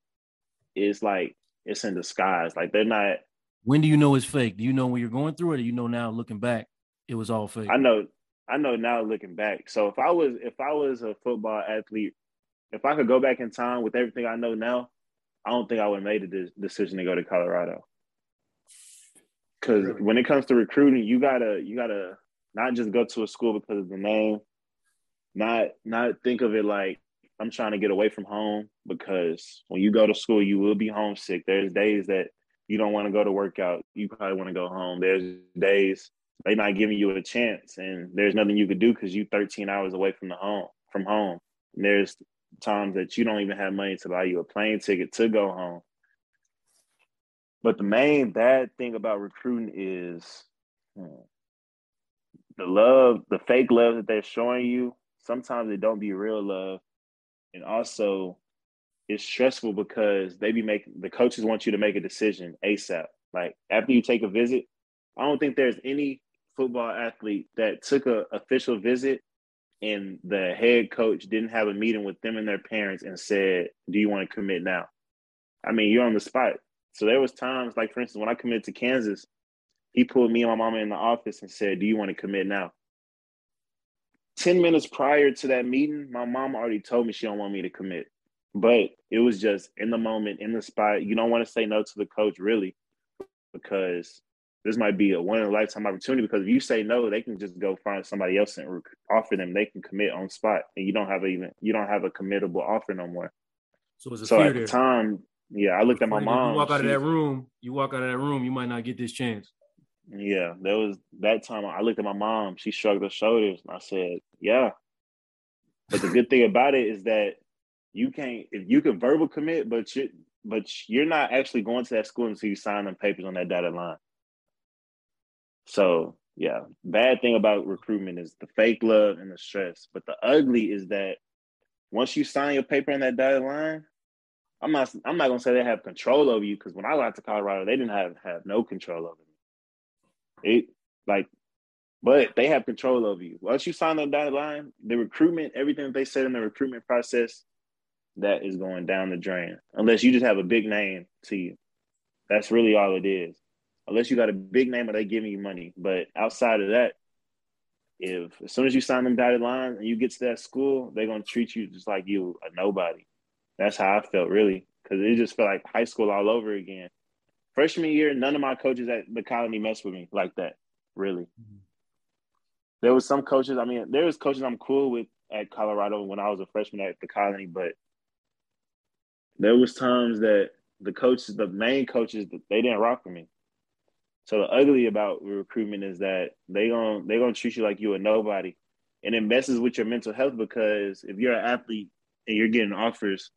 is like it's in disguise. Like they're not. When do you know it's fake? Do you know when you're going through it, or you know now looking back it was all fake? I know I know now looking back. So if I was if I was a football athlete, if I could go back in time with everything I know now, I don't think I would have made the decision to go to Colorado. Because really? when it comes to recruiting, you gotta you gotta not just go to a school because of the name, not not think of it like I'm trying to get away from home. Because when you go to school, you will be homesick. There's days that you don't want to go to workout. You probably want to go home. There's days they're not giving you a chance and there's nothing you could do because you 13 hours away from the home from home and there's times that you don't even have money to buy you a plane ticket to go home but the main bad thing about recruiting is hmm, the love the fake love that they're showing you sometimes it don't be real love and also it's stressful because they be making the coaches want you to make a decision asap like after you take a visit I don't think there's any football athlete that took a official visit and the head coach didn't have a meeting with them and their parents and said, "Do you want to commit now?" I mean, you're on the spot. So there was times, like for instance, when I committed to Kansas, he pulled me and my mama in the office and said, "Do you want to commit now?" Ten minutes prior to that meeting, my mom already told me she don't want me to commit, but it was just in the moment, in the spot. You don't want to say no to the coach, really, because this might be a one in a lifetime opportunity because if you say no, they can just go find somebody else and offer them. They can commit on spot, and you don't have a, even you don't have a committable offer no more. So, so at the time, yeah, I looked at my mom. You walk out of that room. You walk out of that room. You might not get this chance. Yeah, there was that time. I looked at my mom. She shrugged her shoulders, and I said, "Yeah." But the good thing about it is that you can't. If you can verbal commit, but you but you're not actually going to that school until you sign them papers on that dotted line. So yeah, bad thing about recruitment is the fake love and the stress. But the ugly is that once you sign your paper in that dotted line, I'm not I'm not gonna say they have control over you because when I got to Colorado, they didn't have have no control over me. It like, but they have control over you. Once you sign that dotted line, the recruitment, everything that they said in the recruitment process, that is going down the drain. Unless you just have a big name to you. That's really all it is unless you got a big name or they giving you money. But outside of that, if as soon as you sign them dotted line and you get to that school, they're gonna treat you just like you a nobody. That's how I felt really, because it just felt like high school all over again. Freshman year, none of my coaches at the colony messed with me like that. Really, mm-hmm. there was some coaches. I mean, there was coaches I'm cool with at Colorado when I was a freshman at the colony, but there was times that the coaches, the main coaches, they didn't rock with me. So the ugly about recruitment is that they going they gonna treat you like you a nobody, and it messes with your mental health because if you're an athlete and you're getting offers,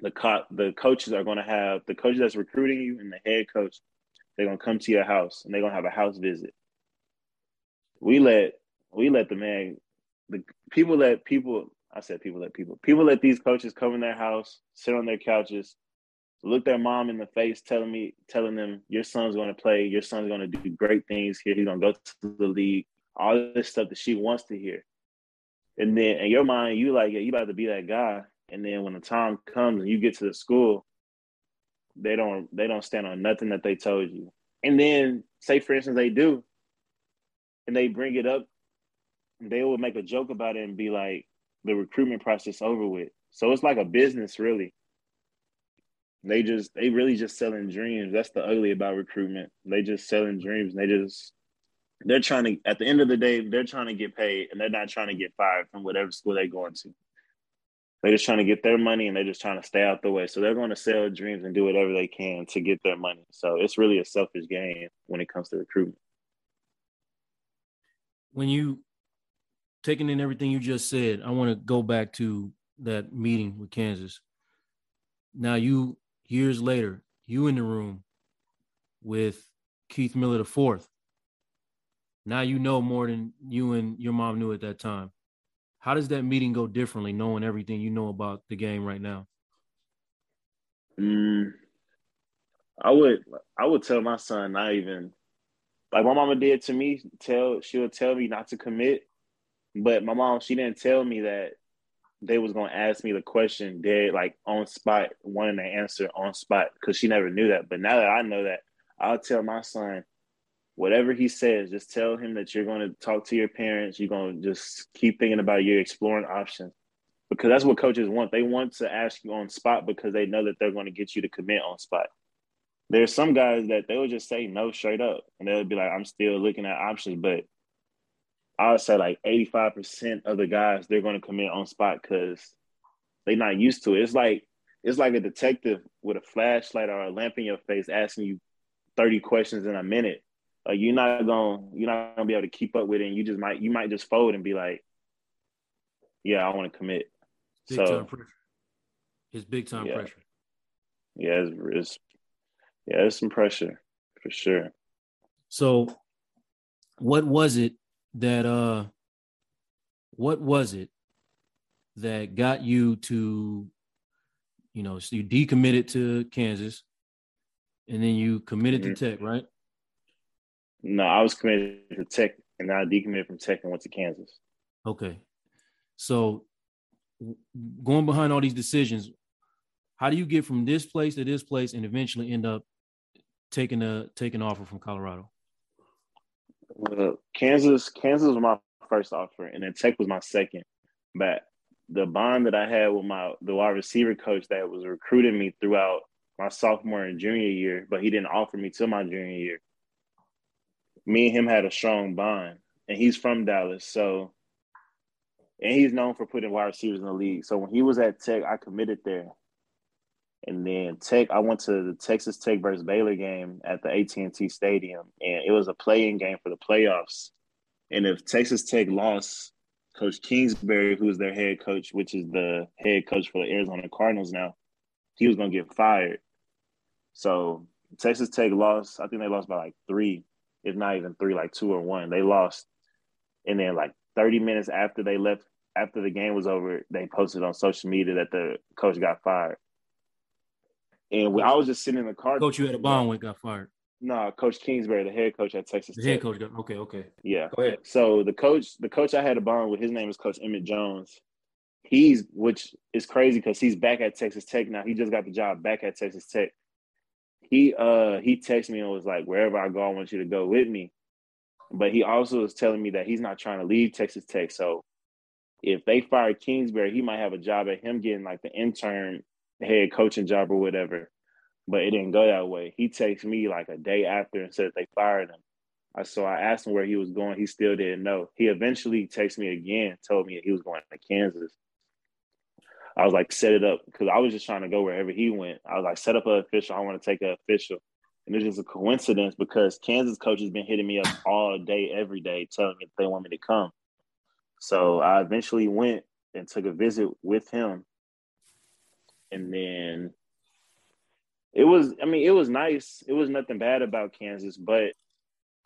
the co- the coaches are gonna have the coaches that's recruiting you and the head coach, they're gonna come to your house and they're gonna have a house visit. We let we let the man the people let people I said people let people people let these coaches come in their house, sit on their couches, look their mom in the face telling me telling them your son's going to play your son's going to do great things here he's going to go to the league all this stuff that she wants to hear and then in your mind you like yeah you about to be that guy and then when the time comes and you get to the school they don't they don't stand on nothing that they told you and then say for instance they do and they bring it up they will make a joke about it and be like the recruitment process over with so it's like a business really they just they really just selling dreams. That's the ugly about recruitment. They just selling dreams. They just they're trying to at the end of the day, they're trying to get paid and they're not trying to get fired from whatever school they're going to. They're just trying to get their money and they're just trying to stay out the way. So they're going to sell dreams and do whatever they can to get their money. So it's really a selfish game when it comes to recruitment. When you taking in everything you just said, I want to go back to that meeting with Kansas. Now you years later, you in the room with Keith Miller the fourth. Now you know more than you and your mom knew at that time. How does that meeting go differently, knowing everything you know about the game right now? Mm, I would I would tell my son not even like my mama did to me. Tell she would tell me not to commit, but my mom she didn't tell me that they was gonna ask me the question dead like on spot, wanting to answer on spot because she never knew that. But now that I know that, I'll tell my son whatever he says, just tell him that you're going to talk to your parents. You're going to just keep thinking about your exploring options because that's what coaches want. They want to ask you on spot because they know that they're going to get you to commit on spot. There's some guys that they will just say no straight up and they'll be like, I'm still looking at options, but I would say like 85% of the guys they're going to commit on spot because they're not used to it. It's like it's like a detective with a flashlight or a lamp in your face asking you 30 questions in a minute. Like you're not gonna you're not gonna be able to keep up with it and you just might you might just fold and be like, Yeah, I want to commit. Big so time pressure. It's big time yeah. pressure. Yeah, it's, it's yeah, it's some pressure for sure. So what was it that uh what was it that got you to you know so you decommitted to kansas and then you committed mm-hmm. to tech right no i was committed to tech and i decommitted from tech and went to kansas okay so going behind all these decisions how do you get from this place to this place and eventually end up taking a taking offer from colorado well, Kansas, Kansas was my first offer, and then Tech was my second. But the bond that I had with my the wide receiver coach that was recruiting me throughout my sophomore and junior year, but he didn't offer me till my junior year. Me and him had a strong bond, and he's from Dallas, so and he's known for putting wide receivers in the league. So when he was at Tech, I committed there. And then Tech, I went to the Texas Tech versus Baylor game at the AT&T Stadium, and it was a playing game for the playoffs. And if Texas Tech lost, Coach Kingsbury, who's their head coach, which is the head coach for the Arizona Cardinals now, he was going to get fired. So Texas Tech lost. I think they lost by like three. If not even three, like two or one. They lost, and then like 30 minutes after they left, after the game was over, they posted on social media that the coach got fired. And we, I was just sitting in the car. Coach, you had a bond when got fired. No, Coach Kingsbury, the head coach at Texas. The head coach. Got, okay, okay. Yeah. Go ahead. So the coach, the coach I had a bond with, his name is Coach Emmett Jones. He's which is crazy because he's back at Texas Tech now. He just got the job back at Texas Tech. He uh he texted me and was like, wherever I go, I want you to go with me. But he also was telling me that he's not trying to leave Texas Tech. So if they fire Kingsbury, he might have a job at him getting like the intern head coaching job or whatever. But it didn't go that way. He texted me like a day after and said they fired him. So I asked him where he was going. He still didn't know. He eventually texted me again, told me he was going to Kansas. I was like, set it up because I was just trying to go wherever he went. I was like, set up an official. I want to take an official. And it's just a coincidence because Kansas coach has been hitting me up all day, every day, telling me they want me to come. So I eventually went and took a visit with him. And then it was, I mean, it was nice. It was nothing bad about Kansas, but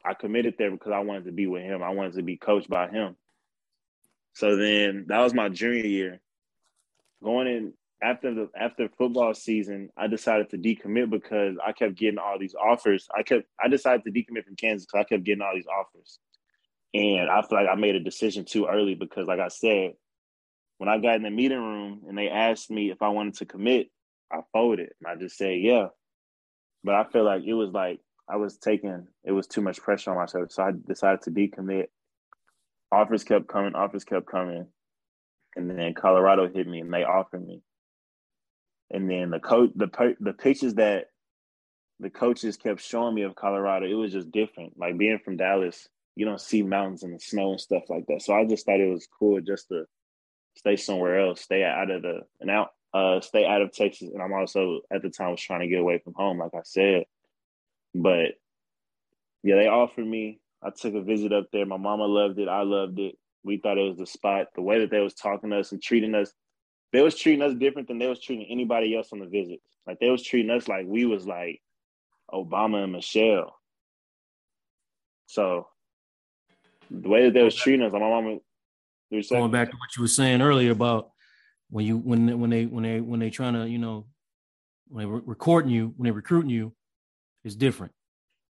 I committed there because I wanted to be with him. I wanted to be coached by him. So then that was my junior year. Going in after the after football season, I decided to decommit because I kept getting all these offers. I kept I decided to decommit from Kansas because I kept getting all these offers. And I feel like I made a decision too early because like I said, when I got in the meeting room and they asked me if I wanted to commit, I folded. And I just said, yeah. But I feel like it was like I was taking it was too much pressure on myself. So I decided to decommit. Offers kept coming, offers kept coming. And then Colorado hit me and they offered me. And then the coach the the pictures that the coaches kept showing me of Colorado, it was just different. Like being from Dallas, you don't see mountains and the snow and stuff like that. So I just thought it was cool just to stay somewhere else, stay out of the and out uh stay out of Texas. And I'm also at the time was trying to get away from home, like I said. But yeah, they offered me. I took a visit up there. My mama loved it. I loved it. We thought it was the spot. The way that they was talking to us and treating us, they was treating us different than they was treating anybody else on the visit. Like they was treating us like we was like Obama and Michelle. So the way that they was treating us, my mama. Going back to what you were saying earlier about when you when when they when they when they trying to you know when they re- recording you when they recruiting you it's different.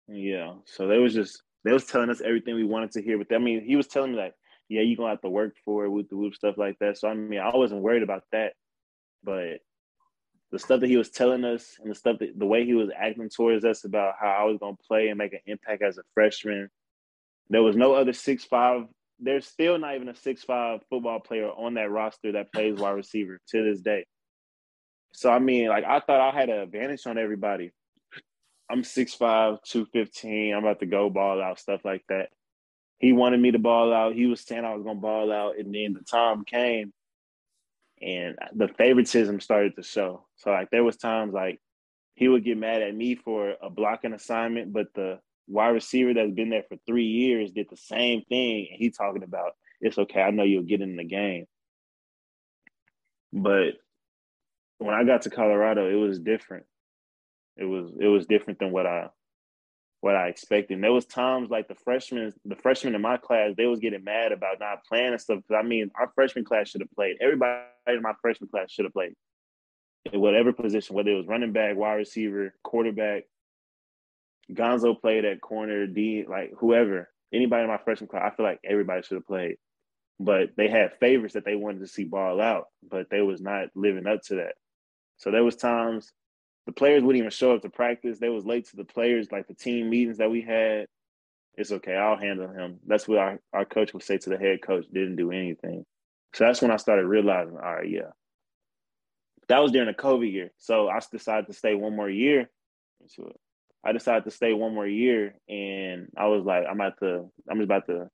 Yeah. So they was just they was telling us everything we wanted to hear. But I mean, he was telling me like, yeah, you're gonna have to work for it with the whoop stuff like that. So I mean, I wasn't worried about that. But the stuff that he was telling us and the stuff that the way he was acting towards us about how I was gonna play and make an impact as a freshman. There was no other six five. There's still not even a six five football player on that roster that plays wide receiver to this day. So I mean, like I thought I had an advantage on everybody. I'm 6'5, 215. I'm about to go ball out, stuff like that. He wanted me to ball out. He was saying I was gonna ball out, and then the time came, and the favoritism started to show. So like there was times like he would get mad at me for a blocking assignment, but the wide receiver that's been there for three years did the same thing, and he talking about it's okay. I know you'll get in the game, but when I got to Colorado, it was different. It was it was different than what I what I expected. And there was times like the freshmen, the freshmen in my class, they was getting mad about not playing and stuff. Because I mean, our freshman class should have played. Everybody in my freshman class should have played in whatever position, whether it was running back, wide receiver, quarterback. Gonzo played at corner, D, like whoever, anybody in my freshman class. I feel like everybody should have played. But they had favorites that they wanted to see ball out, but they was not living up to that. So there was times the players wouldn't even show up to practice. They was late to the players, like the team meetings that we had. It's okay, I'll handle him. That's what our, our coach would say to the head coach, didn't do anything. So that's when I started realizing, all right, yeah. That was during the COVID year. So I decided to stay one more year. I decided to stay one more year and I was like, I'm about to I'm just about to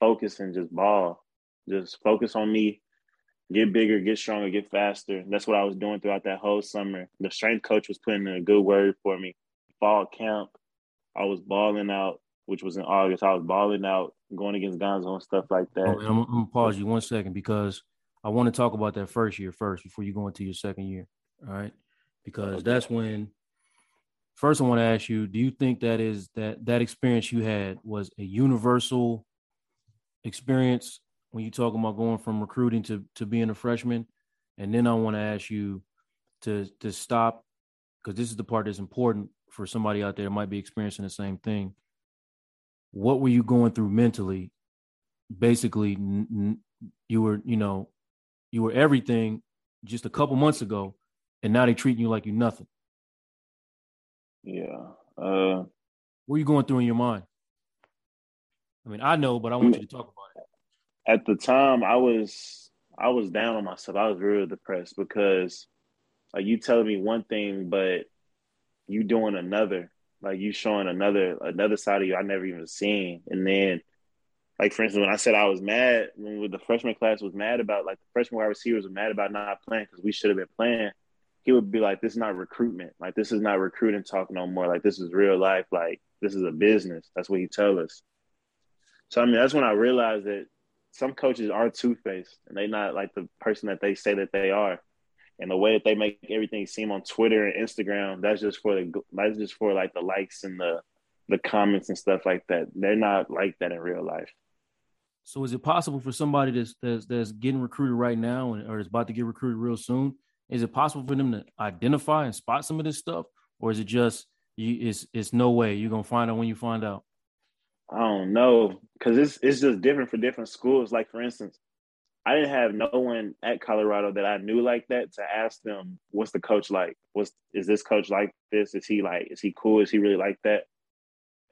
focus and just ball. Just focus on me get bigger, get stronger, get faster. That's what I was doing throughout that whole summer. The strength coach was putting in a good word for me. Fall camp, I was balling out, which was in August. I was balling out, going against Gonzo and stuff like that. Oh, I'm, I'm, gonna pause you one second because I want to talk about that first year first before you go into your second year. All right, because okay. that's when first I want to ask you, do you think that is that that experience you had was a universal experience when you talk about going from recruiting to to being a freshman? And then I want to ask you to to stop because this is the part that's important for somebody out there that might be experiencing the same thing. What were you going through mentally? Basically, n- n- you were, you know, you were everything just a couple months ago, and now they treating you like you nothing. Yeah. Uh, what are you going through in your mind? I mean, I know, but I want you to talk about. At the time, I was I was down on myself. I was really depressed because like you telling me one thing, but you doing another. Like you showing another another side of you I never even seen. And then like for instance, when I said I was mad when the freshman class was mad about like the freshman wide receivers were mad about not playing because we should have been playing, he would be like, "This is not recruitment. Like this is not recruiting talk no more. Like this is real life. Like this is a business." That's what he tell us. So I mean, that's when I realized that some coaches are two faced and they not like the person that they say that they are and the way that they make everything seem on Twitter and Instagram, that's just for the that's just for like the likes and the the comments and stuff like that. They're not like that in real life. So is it possible for somebody that's that's, that's getting recruited right now and, or is about to get recruited real soon? Is it possible for them to identify and spot some of this stuff, or is it just you? It's it's no way you're gonna find out when you find out. I don't know because it's it's just different for different schools. Like for instance, I didn't have no one at Colorado that I knew like that to ask them, what's the coach like? What's is this coach like this? Is he like, is he cool? Is he really like that?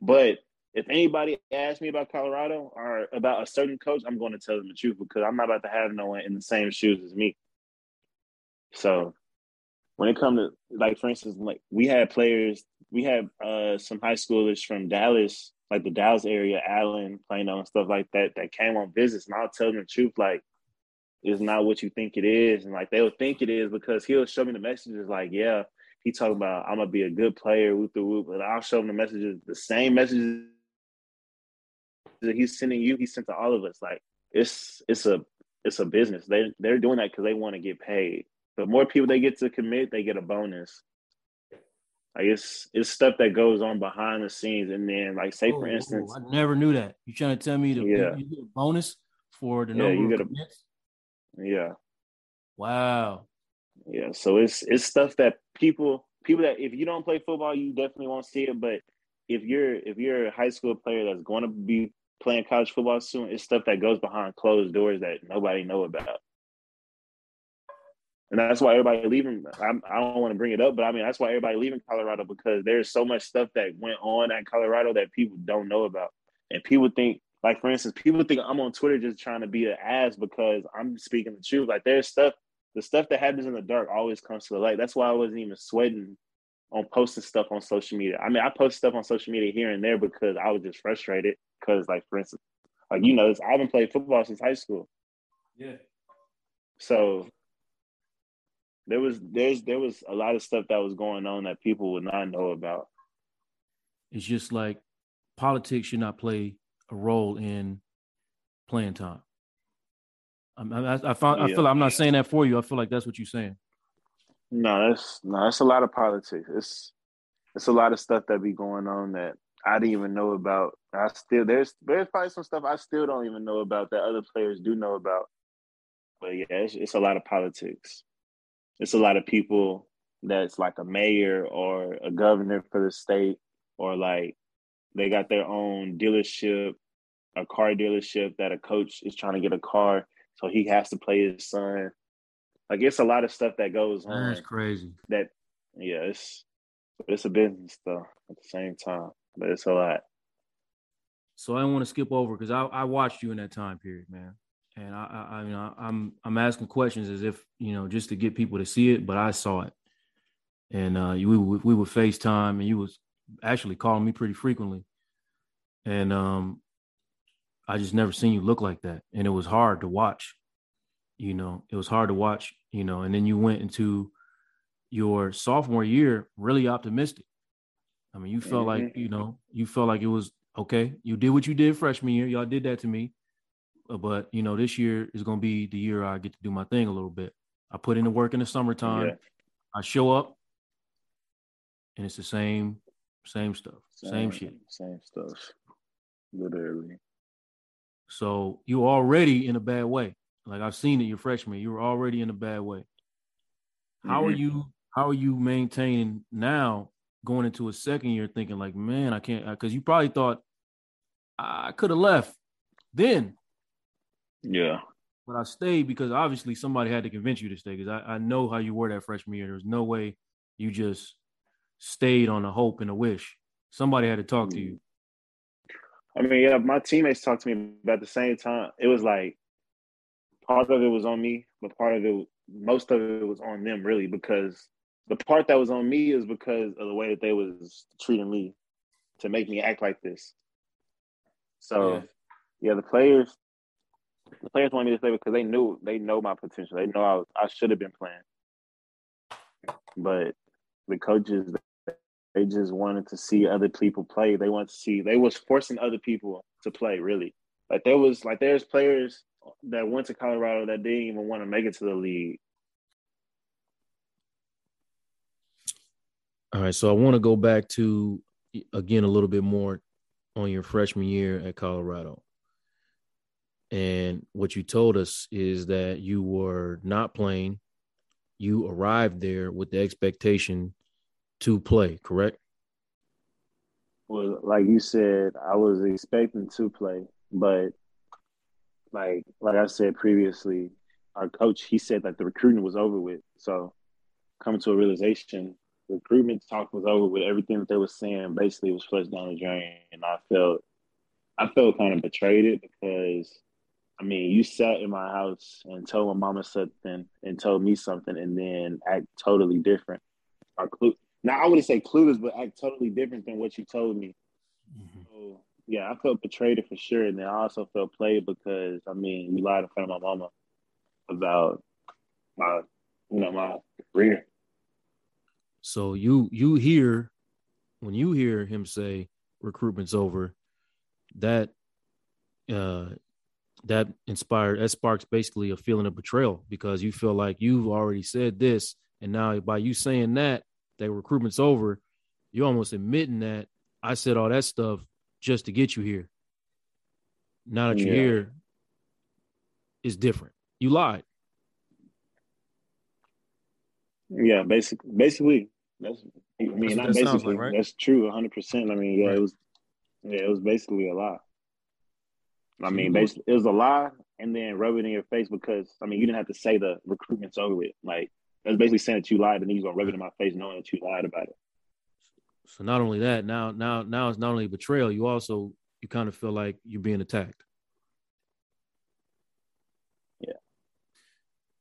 But if anybody asks me about Colorado or about a certain coach, I'm going to tell them the truth because I'm not about to have no one in the same shoes as me. So when it comes to like for instance, like we had players, we had uh some high schoolers from Dallas, like the Dallas area, Allen, Plano, and stuff like that, that came on visits, and I'll tell them the truth, like is not what you think it is. And like they'll think it is because he'll show me the messages like, yeah, he talking about I'm gonna be a good player, whoop the whoop. But I'll show him the messages, the same messages that he's sending you, he sent to all of us. Like it's it's a it's a business. They they're doing that because they want to get paid. The more people they get to commit, they get a bonus. Like it's it's stuff that goes on behind the scenes, and then like say for oh, oh, instance, I never knew that. You trying to tell me the yeah. you get a bonus for the yeah, you get a, commits? Yeah. Wow. Yeah. So it's it's stuff that people people that if you don't play football, you definitely won't see it. But if you're if you're a high school player that's going to be playing college football soon, it's stuff that goes behind closed doors that nobody know about. And that's why everybody leaving. I'm, I do not want to bring it up, but I mean that's why everybody leaving Colorado because there's so much stuff that went on at Colorado that people don't know about, and people think like for instance, people think I'm on Twitter just trying to be an ass because I'm speaking the truth. Like there's stuff, the stuff that happens in the dark always comes to the light. That's why I wasn't even sweating on posting stuff on social media. I mean, I post stuff on social media here and there because I was just frustrated. Because, like for instance, like you know, I haven't played football since high school. Yeah. So there was there's there was a lot of stuff that was going on that people would not know about. It's just like politics should not play a role in playing time. I, I, I, found, yeah. I feel like I'm not saying that for you. I feel like that's what you're saying. No, that's no, that's a lot of politics. It's it's a lot of stuff that be going on that I didn't even know about. I still there's there's probably some stuff I still don't even know about that other players do know about. But yeah, it's, it's a lot of politics. It's a lot of people that's like a mayor or a governor for the state or like they got their own dealership, a car dealership that a coach is trying to get a car, so he has to play his son. Like it's a lot of stuff that goes on. That's crazy. That yeah, it's it's a business though at the same time, but it's a lot. So I don't want to skip over because I, I watched you in that time period, man. And I, I, I mean, I, I'm I'm asking questions as if you know just to get people to see it, but I saw it. And uh, we we would FaceTime, and you was actually calling me pretty frequently. And um, I just never seen you look like that. And it was hard to watch. You know, it was hard to watch, you know, and then you went into your sophomore year really optimistic. I mean, you felt mm-hmm. like, you know, you felt like it was okay. You did what you did freshman year. Y'all did that to me. Uh, but, you know, this year is going to be the year I get to do my thing a little bit. I put in the work in the summertime. Yeah. I show up and it's the same same stuff, same, same shit, same stuff, literally. So you're already in a bad way. Like I've seen it your freshman, you were already in a bad way. How mm-hmm. are you? How are you maintaining now going into a second year, thinking like, man, I can't, because you probably thought I could have left then. Yeah. But I stayed because obviously somebody had to convince you to stay. Because I, I know how you were that freshman year. There was no way you just stayed on a hope and a wish. Somebody had to talk to you. I mean, yeah, my teammates talked to me, but at the same time, it was like part of it was on me, but part of it, most of it was on them, really, because the part that was on me is because of the way that they was treating me to make me act like this. So, yeah, yeah the players, the players wanted me to stay because they knew they know my potential. They know I was, I should have been playing, but the coaches they just wanted to see other people play. They wanted to see they was forcing other people to play. Really, like there was like there's players that went to Colorado that didn't even want to make it to the league. All right, so I want to go back to again a little bit more on your freshman year at Colorado. And what you told us is that you were not playing. You arrived there with the expectation to play, correct? Well, like you said, I was expecting to play, but like like I said previously, our coach he said that the recruiting was over with. So coming to a realization, recruitment talk was over with. Everything that they were saying basically was flushed down the drain, and I felt I felt kind of betrayed it because I mean, you sat in my house and told my mama something and told me something, and then act totally different. Or clue now I wouldn't say clueless, but act totally different than what you told me. Mm-hmm. So yeah, I felt betrayed for sure, and then I also felt played because I mean, you lied in front of my mama about my, you know, my career. So you you hear when you hear him say recruitment's over, that uh that inspired that sparks basically a feeling of betrayal because you feel like you've already said this and now by you saying that that recruitment's over, you're almost admitting that I said all that stuff just to get you here. Now that you're yeah. here, it's different. You lied. Yeah, basically, basically, that's. I mean, that's not basically. Like, right? That's true, 100. percent I mean, yeah, right. it was. Yeah, it was basically a lie. I mean, basically, it was a lie, and then rub it in your face because I mean, you didn't have to say the recruitment's over with. Like that's basically saying that you lied, and then you're gonna rub it in my face, knowing that you lied about it. So not only that, now now now it's not only betrayal, you also you kind of feel like you're being attacked. Yeah.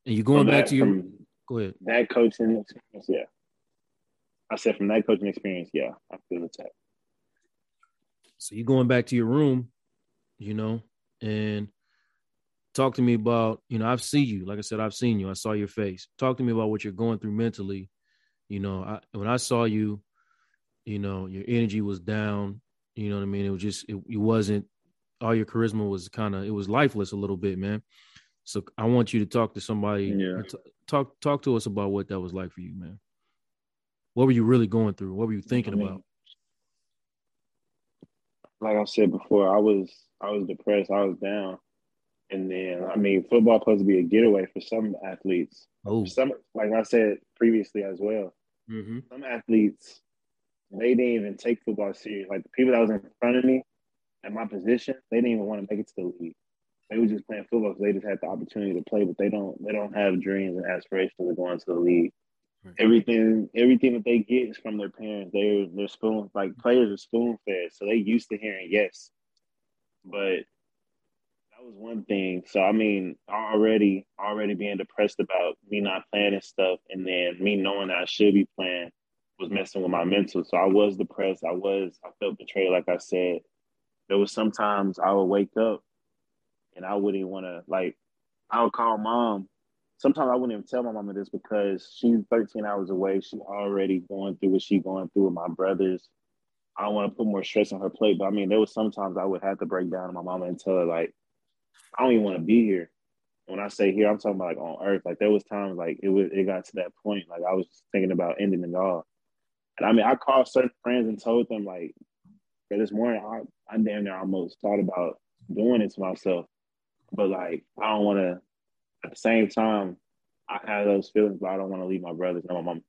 And you're going from back that, to your go ahead. That coaching experience, yeah. I said from that coaching experience, yeah, I feel attacked. So you're going back to your room, you know, and talk to me about, you know, I've seen you. Like I said, I've seen you. I saw your face. Talk to me about what you're going through mentally. You know, I, when I saw you, you know, your energy was down. You know what I mean? It was just, it, it wasn't, all your charisma was kind of, it was lifeless a little bit, man. So I want you to talk to somebody. Yeah. T- talk, talk to us about what that was like for you, man. What were you really going through? What were you thinking I mean, about? Like I said before, I was, I was depressed. I was down and then, I mean, football supposed to be a getaway for some athletes. Oh. Some, like I said previously as well, mm-hmm. some athletes, they didn't even take football serious. Like the people that was in front of me at my position, they didn't even want to make it to the league. They were just playing football because they just had the opportunity to play, but they don't they don't have dreams and aspirations of going to the league. Everything everything that they get is from their parents. They're they're spoon like players are spoon fed, so they used to hearing yes. But that was one thing. So I mean, already already being depressed about me not playing and stuff, and then me knowing that I should be playing was messing with my mental. So I was depressed. I was I felt betrayed. Like I said, there was sometimes I would wake up and I wouldn't want to like. I would call mom. Sometimes I wouldn't even tell my mama this because she's 13 hours away. She's already going through what she's going through with my brothers. I don't want to put more stress on her plate, but I mean, there was sometimes I would have to break down to my mama and tell her like, I don't even want to be here. When I say here, I'm talking about like on earth. Like there was times like it was it got to that point. Like I was thinking about ending it all. And I mean, I called certain friends and told them like, this morning I, I damn near almost thought about doing it to myself, but like I don't want to. At the same time, I have those feelings, but I don't want to leave my brothers and my mom.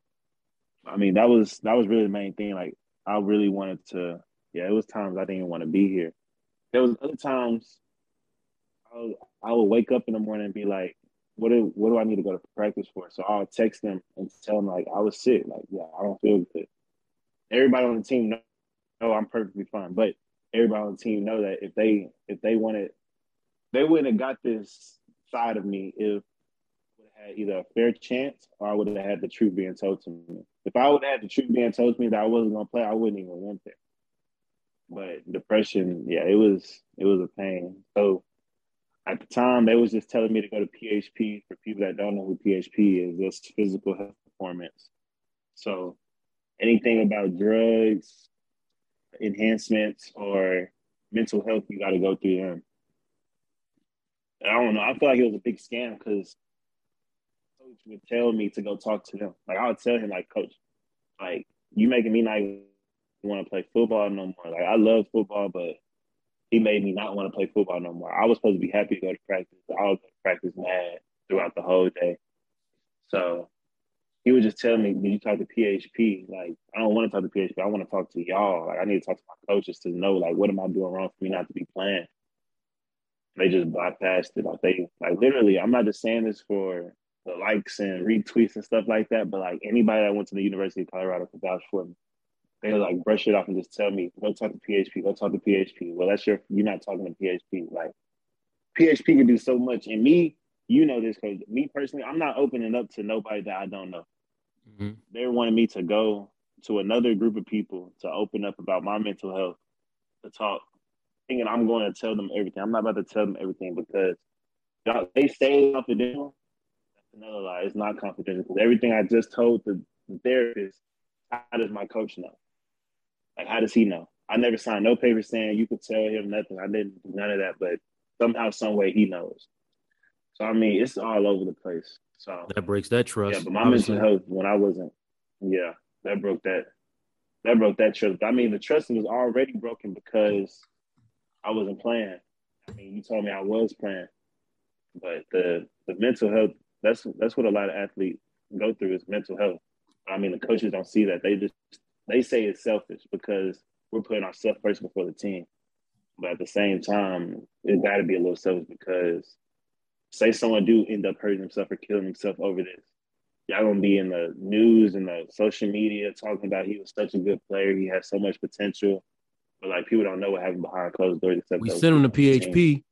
I mean, that was that was really the main thing. Like, I really wanted to. Yeah, it was times I didn't want to be here. There was other times I would, I would wake up in the morning and be like, "What do what do I need to go to practice for?" So I'll text them and tell them like I was sick. Like, yeah, I don't feel good. Everybody on the team know, oh, know I'm perfectly fine, but everybody on the team know that if they if they wanted, they wouldn't have got this side of me if I had either a fair chance or I would have had the truth being told to me. If I would have had the truth being told to me that I wasn't gonna play, I wouldn't even went there. But depression, yeah, it was it was a pain. So at the time, they was just telling me to go to PHP. For people that don't know who PHP is, that's physical health performance. So anything about drugs, enhancements, or mental health, you got to go through them. I don't know. I feel like it was a big scam because coach would tell me to go talk to them. Like I would tell him, like, coach, like you making me not want to play football no more. Like I love football, but he made me not want to play football no more. I was supposed to be happy to go to practice. I was practice mad throughout the whole day. So he would just tell me, "Did you talk to PHP?" Like I don't want to talk to PHP. I want to talk to y'all. Like I need to talk to my coaches to know, like, what am I doing wrong for me not to be playing? They just bypassed it. Like they, like literally, I'm not just saying this for the likes and retweets and stuff like that. But like anybody that went to the University of Colorado could vouch for me. They like brush it off and just tell me, go talk to PHP, go talk to PHP. Well, that's your you're not talking to PHP. Like PHP can do so much. And me, you know this because me personally, I'm not opening up to nobody that I don't know. Mm-hmm. They're wanting me to go to another group of people to open up about my mental health, to talk, thinking I'm going to tell them everything. I'm not about to tell them everything because they say confidential That's another lie. It's not confidential because everything I just told the, the therapist, how does my coach know? Like, how does he know? I never signed no paper saying you could tell him nothing. I didn't do none of that, but somehow, some way, he knows. So I mean, it's all over the place. So that breaks that trust. Yeah, but my obviously. mental health when I wasn't, yeah, that broke that. That broke that trust. I mean, the trust was already broken because I wasn't playing. I mean, you told me I was playing, but the the mental health that's that's what a lot of athletes go through is mental health. I mean, the coaches don't see that. They just they say it's selfish because we're putting ourselves first before the team. But at the same time, it got to be a little selfish because say someone do end up hurting themselves or killing themselves over this, y'all gonna be in the news and the social media talking about he was such a good player, he had so much potential, but like people don't know what happened behind closed doors. Except we sent him to PHP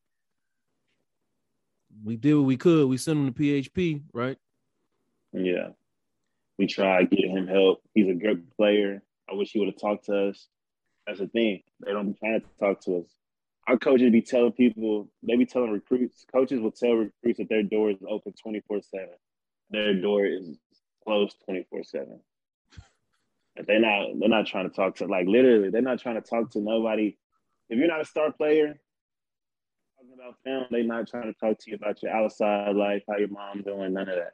we did what we could. We sent him to PHP, right? Yeah. We tried getting him help. He's a good player. I wish he would have talked to us. That's the thing. They don't be trying to talk to us. Our coaches be telling people, they be telling recruits, coaches will tell recruits that their door is open 24 7. Their door is closed 24 7. They're not they're not trying to talk to like literally, they're not trying to talk to nobody. If you're not a star player, talking about film. they're not trying to talk to you about your outside life, how your mom doing, none of that.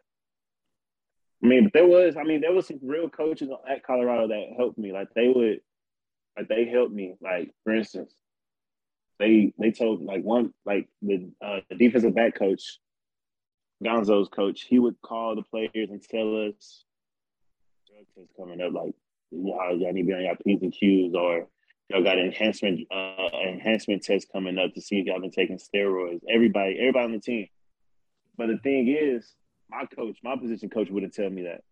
I mean, there was, I mean, there was some real coaches at Colorado that helped me. Like they would, like they helped me. Like for instance, they they told like one like the, uh, the defensive back coach, Gonzo's coach, he would call the players and tell us coming up, like y'all, y'all need to be on your p's and q's, or y'all got enhancement uh, enhancement test coming up to see if y'all been taking steroids. Everybody, everybody on the team. But the thing is, my coach, my position coach, wouldn't tell me that.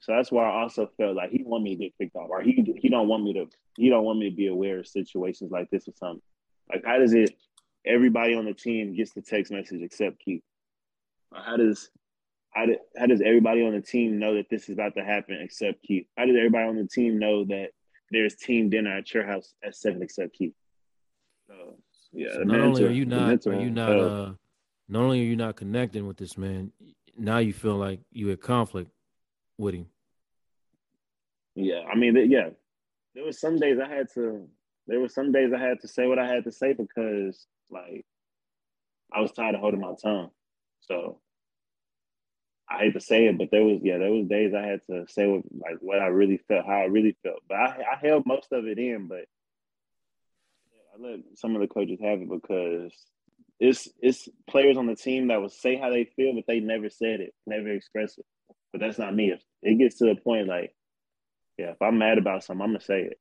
So that's why I also felt like he want me to get picked off, or he he don't want me to he don't want me to be aware of situations like this or something. Like how does it? Everybody on the team gets the text message except Keith. How does how, do, how does everybody on the team know that this is about to happen except Keith? How does everybody on the team know that there's team dinner at your house at seven except Keith. So yeah. So not only are you not are you not uh, not only are you not connecting with this man, now you feel like you had conflict with him. Yeah, I mean, yeah, there was some days I had to. There were some days I had to say what I had to say because, like, I was tired of holding my tongue. So, I hate to say it, but there was yeah, there was days I had to say what like what I really felt, how I really felt. But I, I held most of it in, but I let some of the coaches have it because it's it's players on the team that will say how they feel, but they never said it, never express it. But that's not me. It gets to the point like, yeah, if I'm mad about something, I'm gonna say it.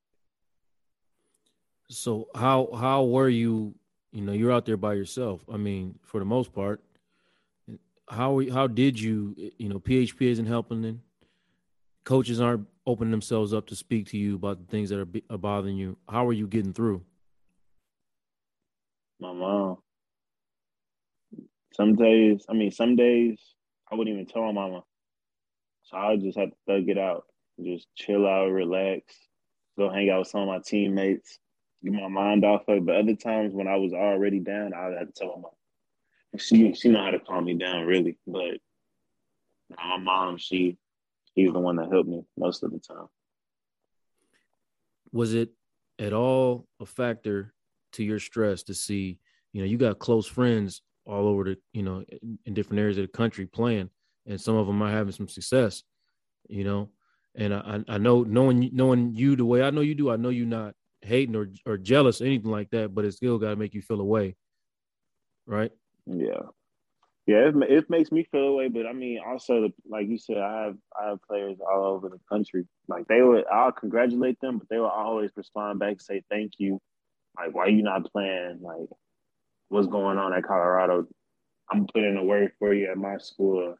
So how how were you? You know, you're out there by yourself. I mean, for the most part, how how did you? You know, PHP isn't helping. Then coaches aren't opening themselves up to speak to you about the things that are, are bothering you. How are you getting through? My mom. Some days, I mean, some days I wouldn't even tell my mama. So I just have to thug it out, just chill out, relax, go hang out with some of my teammates, get my mind off of it. But other times when I was already down, I have to tell my mom. She she know how to calm me down really, but my mom she she's the one that helped me most of the time. Was it at all a factor to your stress to see, you know, you got close friends all over the, you know, in different areas of the country playing, and some of them are having some success, you know. And I, I know knowing knowing you the way I know you do, I know you're not hating or or jealous or anything like that, but it still got to make you feel away, right? Yeah, yeah, it, it makes me feel away, but I mean, also like you said, I have I have players all over the country. Like they would, I'll congratulate them, but they will always respond back, say thank you. Like, why you not playing? Like, what's going on at Colorado? I'm putting a word for you at my school.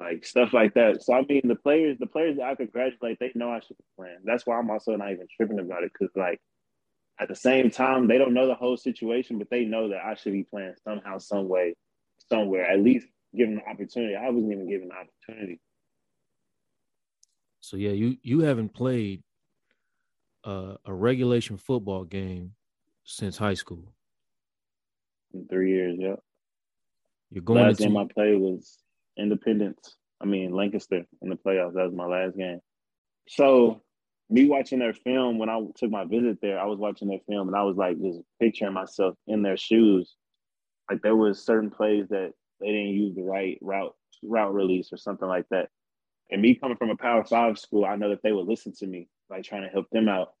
Like stuff like that. So I mean, the players, the players that I congratulate, they know I should be playing. That's why I'm also not even tripping about it because, like, at the same time, they don't know the whole situation, but they know that I should be playing somehow, some way, somewhere. At least given the opportunity. I wasn't even given the opportunity. So yeah, you you haven't played uh, a regulation football game since high school. In three years, yeah. You're going. Last game I played was Independence. I mean Lancaster in the playoffs. That was my last game. So me watching their film when I took my visit there, I was watching their film and I was like just picturing myself in their shoes. Like there was certain plays that they didn't use the right route route release or something like that. And me coming from a Power Five school, I know that they would listen to me, like trying to help them out.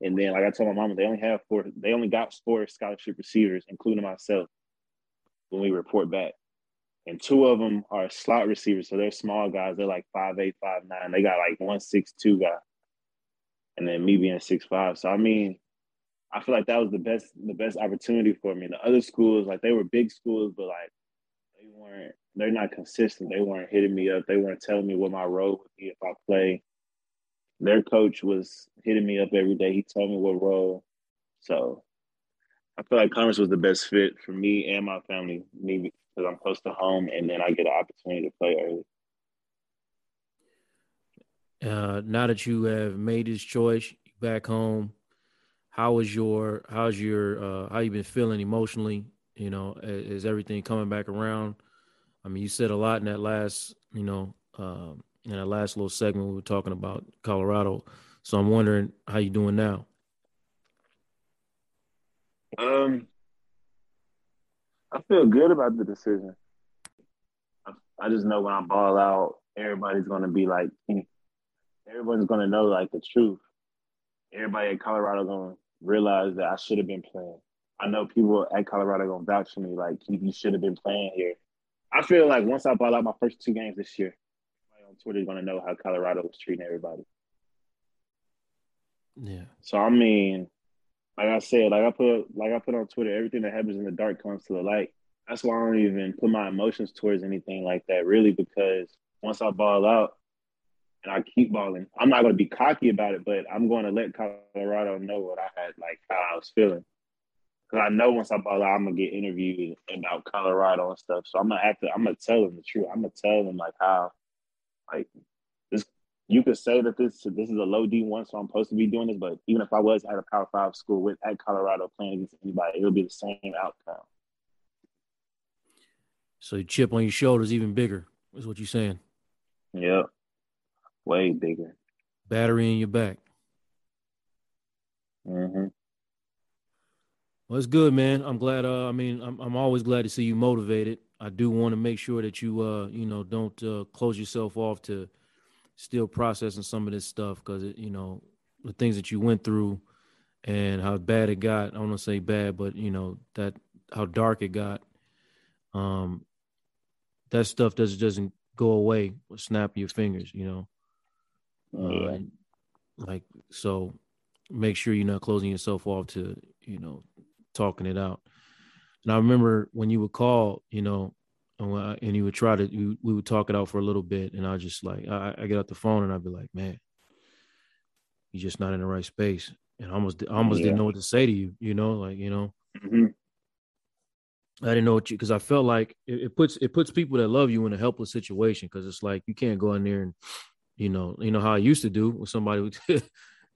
And then, like I told my mama, they only have four. They only got four scholarship receivers, including myself, when we report back. And two of them are slot receivers, so they're small guys. They're like five eight, five nine. They got like one six two guy, and then me being six five. So I mean, I feel like that was the best the best opportunity for me. The other schools, like they were big schools, but like they weren't. They're not consistent. They weren't hitting me up. They weren't telling me what my role would be if I play their coach was hitting me up every day. He told me what role. So I feel like Commerce was the best fit for me and my family, me because I'm close to home and then I get an opportunity to play early. Uh, now that you have made this choice back home, how is your how's your uh, how you been feeling emotionally? You know, is, everything coming back around? I mean, you said a lot in that last, you know, um, in that last little segment we were talking about Colorado. So I'm wondering how you doing now. Um, I feel good about the decision. I just know when I ball out, everybody's gonna be like, everyone's gonna know like the truth. Everybody at Colorado gonna realize that I should have been playing. I know people at Colorado gonna vouch for me, like you should have been playing here. I feel like once I ball out my first two games this year, on Twitter's gonna know how Colorado was treating everybody. Yeah. So I mean, like I said, like I put like I put on Twitter, everything that happens in the dark comes to the light. That's why I don't even put my emotions towards anything like that, really, because once I ball out and I keep balling, I'm not gonna be cocky about it, but I'm going to let Colorado know what I had, like how I was feeling. Cause I know once I ball out, I'm gonna get interviewed about Colorado and stuff. So I'm gonna have to, I'm gonna tell them the truth. I'm gonna tell them like how like this, you could say that this this is a low D one, so I'm supposed to be doing this. But even if I was at a Power Five school with at Colorado playing against anybody, it would be the same outcome. So chip on your shoulders even bigger. Is what you're saying? Yep, way bigger. Battery in your back. Mm-hmm. Well, it's good, man. I'm glad. Uh, I mean, I'm I'm always glad to see you motivated. I do want to make sure that you uh you know don't uh, close yourself off to still processing some of this stuff because you know the things that you went through and how bad it got. I don't want to say bad, but you know that how dark it got. Um, that stuff doesn't doesn't go away with snap your fingers, you know. Yeah. Uh, like so, make sure you're not closing yourself off to you know talking it out. And I remember when you would call, you know, and you would try to, you, we would talk it out for a little bit, and I just like, I, I get out the phone and I'd be like, man, you're just not in the right space, and I almost, I almost yeah. didn't know what to say to you, you know, like, you know, mm-hmm. I didn't know what you, because I felt like it, it, puts, it puts people that love you in a helpless situation, because it's like you can't go in there and, you know, you know how I used to do with somebody, would,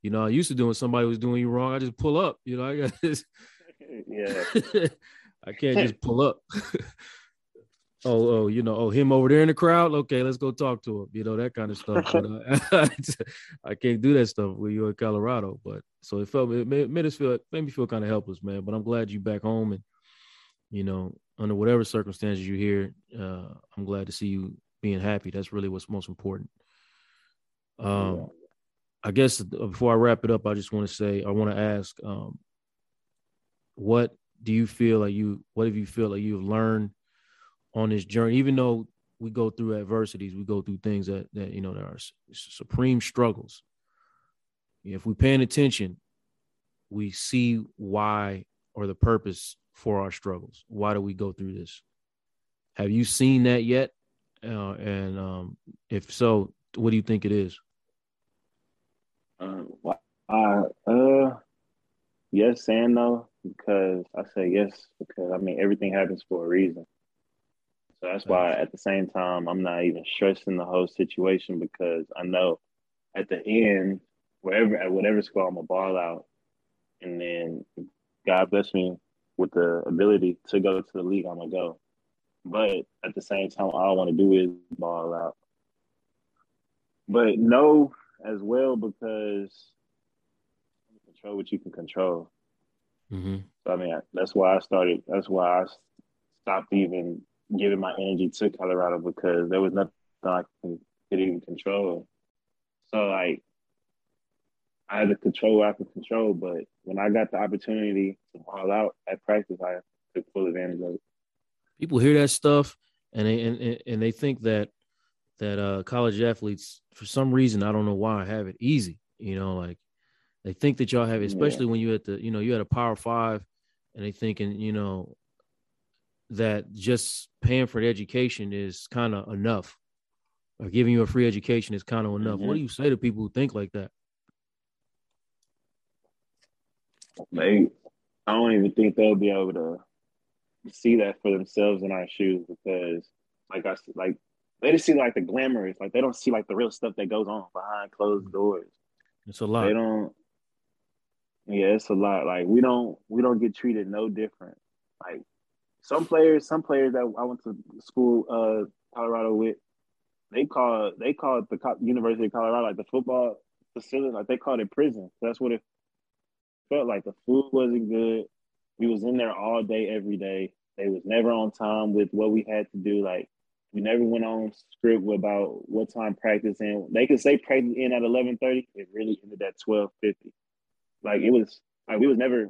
you know, I used to do when somebody was doing you wrong, I just pull up, you know, I got this, yeah. I can't just pull up. oh, oh, you know, oh, him over there in the crowd. Okay, let's go talk to him. You know that kind of stuff. But, uh, I can't do that stuff with you in Colorado. But so it felt it made, made us feel made me feel kind of helpless, man. But I'm glad you back home and you know under whatever circumstances you're here. Uh, I'm glad to see you being happy. That's really what's most important. Um. I guess before I wrap it up, I just want to say I want to ask, um, what do you feel like you what have you feel like you've learned on this journey? Even though we go through adversities we go through things that that you know there are supreme struggles. If we're paying attention we see why or the purpose for our struggles. Why do we go through this? Have you seen that yet? Uh, and um, if so what do you think it is uh, uh, uh yes and no because I say yes because I mean everything happens for a reason. So that's why at the same time I'm not even stressing the whole situation because I know at the end, wherever at whatever school I'm a ball out, and then God bless me with the ability to go to the league, I'm gonna go. But at the same time, all I want to do is ball out. But no, as well because control what you can control. Mm-hmm. So, I mean, that's why I started. That's why I stopped even giving my energy to Colorado because there was nothing I could, could even control. So, like, I had to control what I could control. But when I got the opportunity to ball out at practice, I took full advantage of it. People hear that stuff and they and, and they think that that uh, college athletes, for some reason, I don't know why, I have it easy. You know, like they think that y'all have, especially yeah. when you at the, you know, you had a power five, and they thinking, you know, that just paying for the education is kind of enough, or giving you a free education is kind of enough. Mm-hmm. What do you say to people who think like that? They, I don't even think they'll be able to see that for themselves in our shoes because, like I like, they just see like the glamorous, like they don't see like the real stuff that goes on behind closed doors. It's a lot. They don't. Yeah, it's a lot. Like we don't we don't get treated no different. Like some players, some players that I went to school, uh, Colorado with, they call they call it the University of Colorado like the football facility, like they called it prison. That's what it felt like. The food wasn't good. We was in there all day, every day. They was never on time with what we had to do. Like we never went on script about what time practice in. They could say practice in at eleven thirty. It really ended at twelve fifty. Like it was like we was never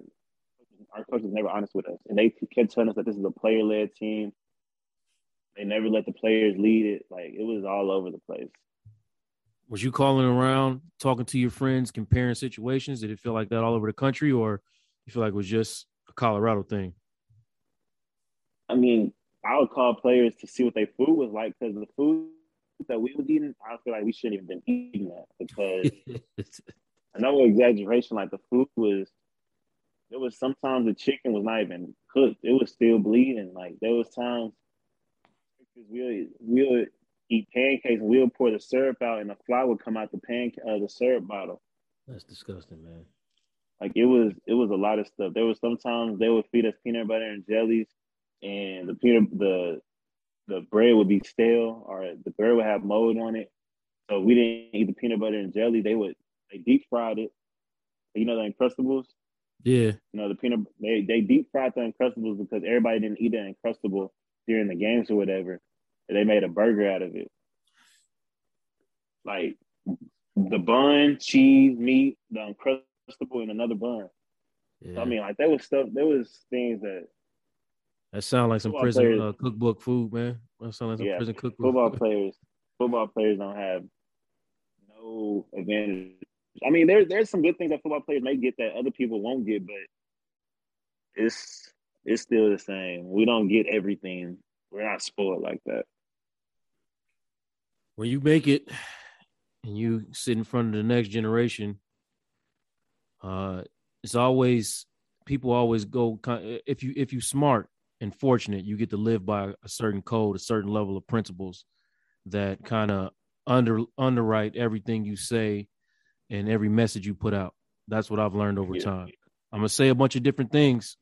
our coach was never honest with us, and they kept telling us that this is a player led team. They never let the players lead it. Like it was all over the place. Was you calling around, talking to your friends, comparing situations? Did it feel like that all over the country, or you feel like it was just a Colorado thing? I mean, I would call players to see what their food was like because the food that we was eating, I feel like we shouldn't even been eating that because no exaggeration. Like the food was, there was sometimes the chicken was not even cooked; it was still bleeding. Like there was times we'll we'll eat pancakes and we'll pour the syrup out, and the fly would come out the pan uh, the syrup bottle. That's disgusting, man. Like it was, it was a lot of stuff. There was sometimes they would feed us peanut butter and jellies, and the peanut the the bread would be stale or the bread would have mold on it. So we didn't eat the peanut butter and jelly. They would they deep fried it. You know the Uncrustables. Yeah. You know the peanut. They they deep fried the Uncrustables because everybody didn't eat an Uncrustable during the games or whatever. And they made a burger out of it. Like the bun, cheese, meat, the uncrustable, and another bun. Yeah. So, I mean, like there was stuff. There was things that. That sound like some prison uh, cookbook food, man. That sound like some yeah, prison cookbook. Football players, football players don't have no advantage. I mean, there's there's some good things that football players may get that other people won't get, but it's it's still the same. We don't get everything. We're not spoiled like that. When you make it and you sit in front of the next generation, uh, it's always people always go if you if you smart and fortunate, you get to live by a certain code, a certain level of principles that kind of under underwrite everything you say and every message you put out. That's what I've learned over yeah. time. I'm gonna say a bunch of different things,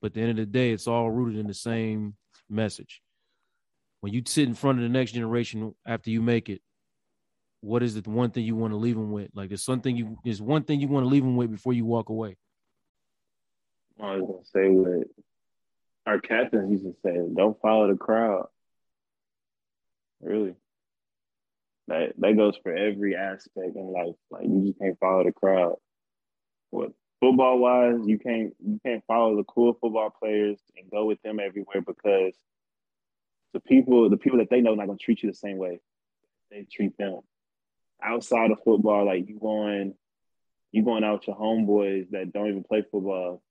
but at the end of the day, it's all rooted in the same message. When you sit in front of the next generation after you make it, what is the one thing you want to leave them with? Like there's something you there's one thing you want to leave them with before you walk away. I was gonna say what our captains used to say: "Don't follow the crowd." Really, that that goes for every aspect in life. Like you just can't follow the crowd. What football wise, you can't you can't follow the cool football players and go with them everywhere because the people the people that they know are not gonna treat you the same way they treat them outside of football, like you going you going out with your homeboys that don't even play football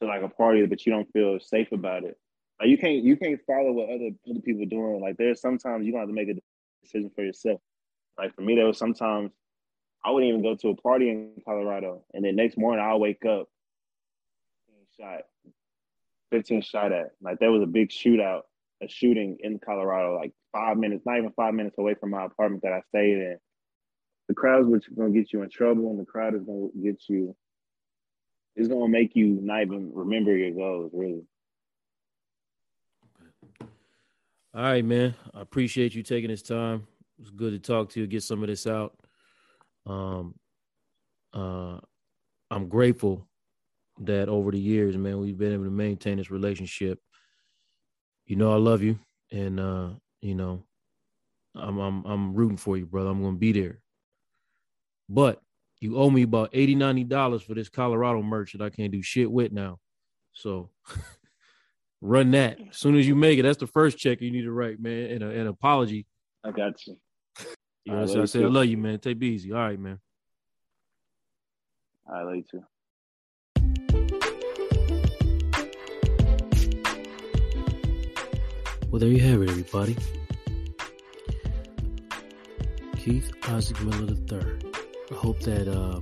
to like a party, but you don't feel safe about it. Like you can't you can't follow what other other people doing. Like there's sometimes you don't have to make a decision for yourself. Like for me, there was sometimes I wouldn't even go to a party in Colorado, and then next morning I'll wake up, shot, 15 shot at. Like there was a big shootout, a shooting in Colorado, like five minutes, not even five minutes away from my apartment that I stayed in. The crowd's going to get you in trouble, and the crowd is to get you. It's to make you not even remember your goals, really. All right, man. I appreciate you taking this time. It's good to talk to you, get some of this out. Um, uh, I'm grateful that over the years, man, we've been able to maintain this relationship. You know, I love you, and uh, you know, I'm I'm I'm rooting for you, brother. I'm gonna be there. But you owe me about 80 90 dollars for this Colorado merch that I can't do shit with now. So run that. As soon as you make it, that's the first check you need to write, man. And a, an apology. I got you. You know what I said? I love you, man. Take it easy. All right, man. I love you too. Well, there you have it, everybody. Keith Isaac Miller III. I hope that uh,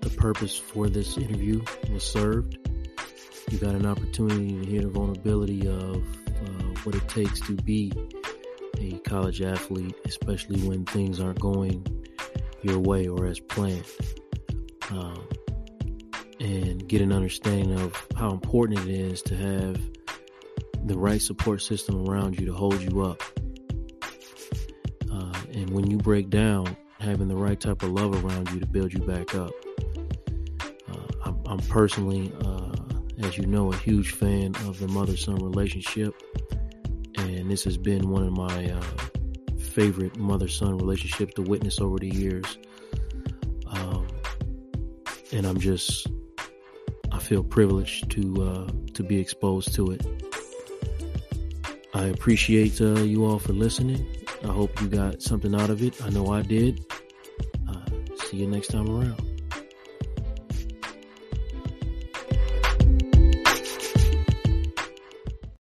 the purpose for this interview was served. You got an opportunity to hear the vulnerability of uh, what it takes to be a college athlete, especially when things aren't going your way or as planned. Um, and get an understanding of how important it is to have the right support system around you to hold you up. Uh, and when you break down, having the right type of love around you to build you back up. Uh, I'm, I'm, personally, uh, as you know, a huge fan of the mother son relationship. And this has been one of my uh, favorite mother son relationships to witness over the years. Um, and I'm just, I feel privileged to uh, to be exposed to it. I appreciate uh, you all for listening. I hope you got something out of it. I know I did. See you next time around.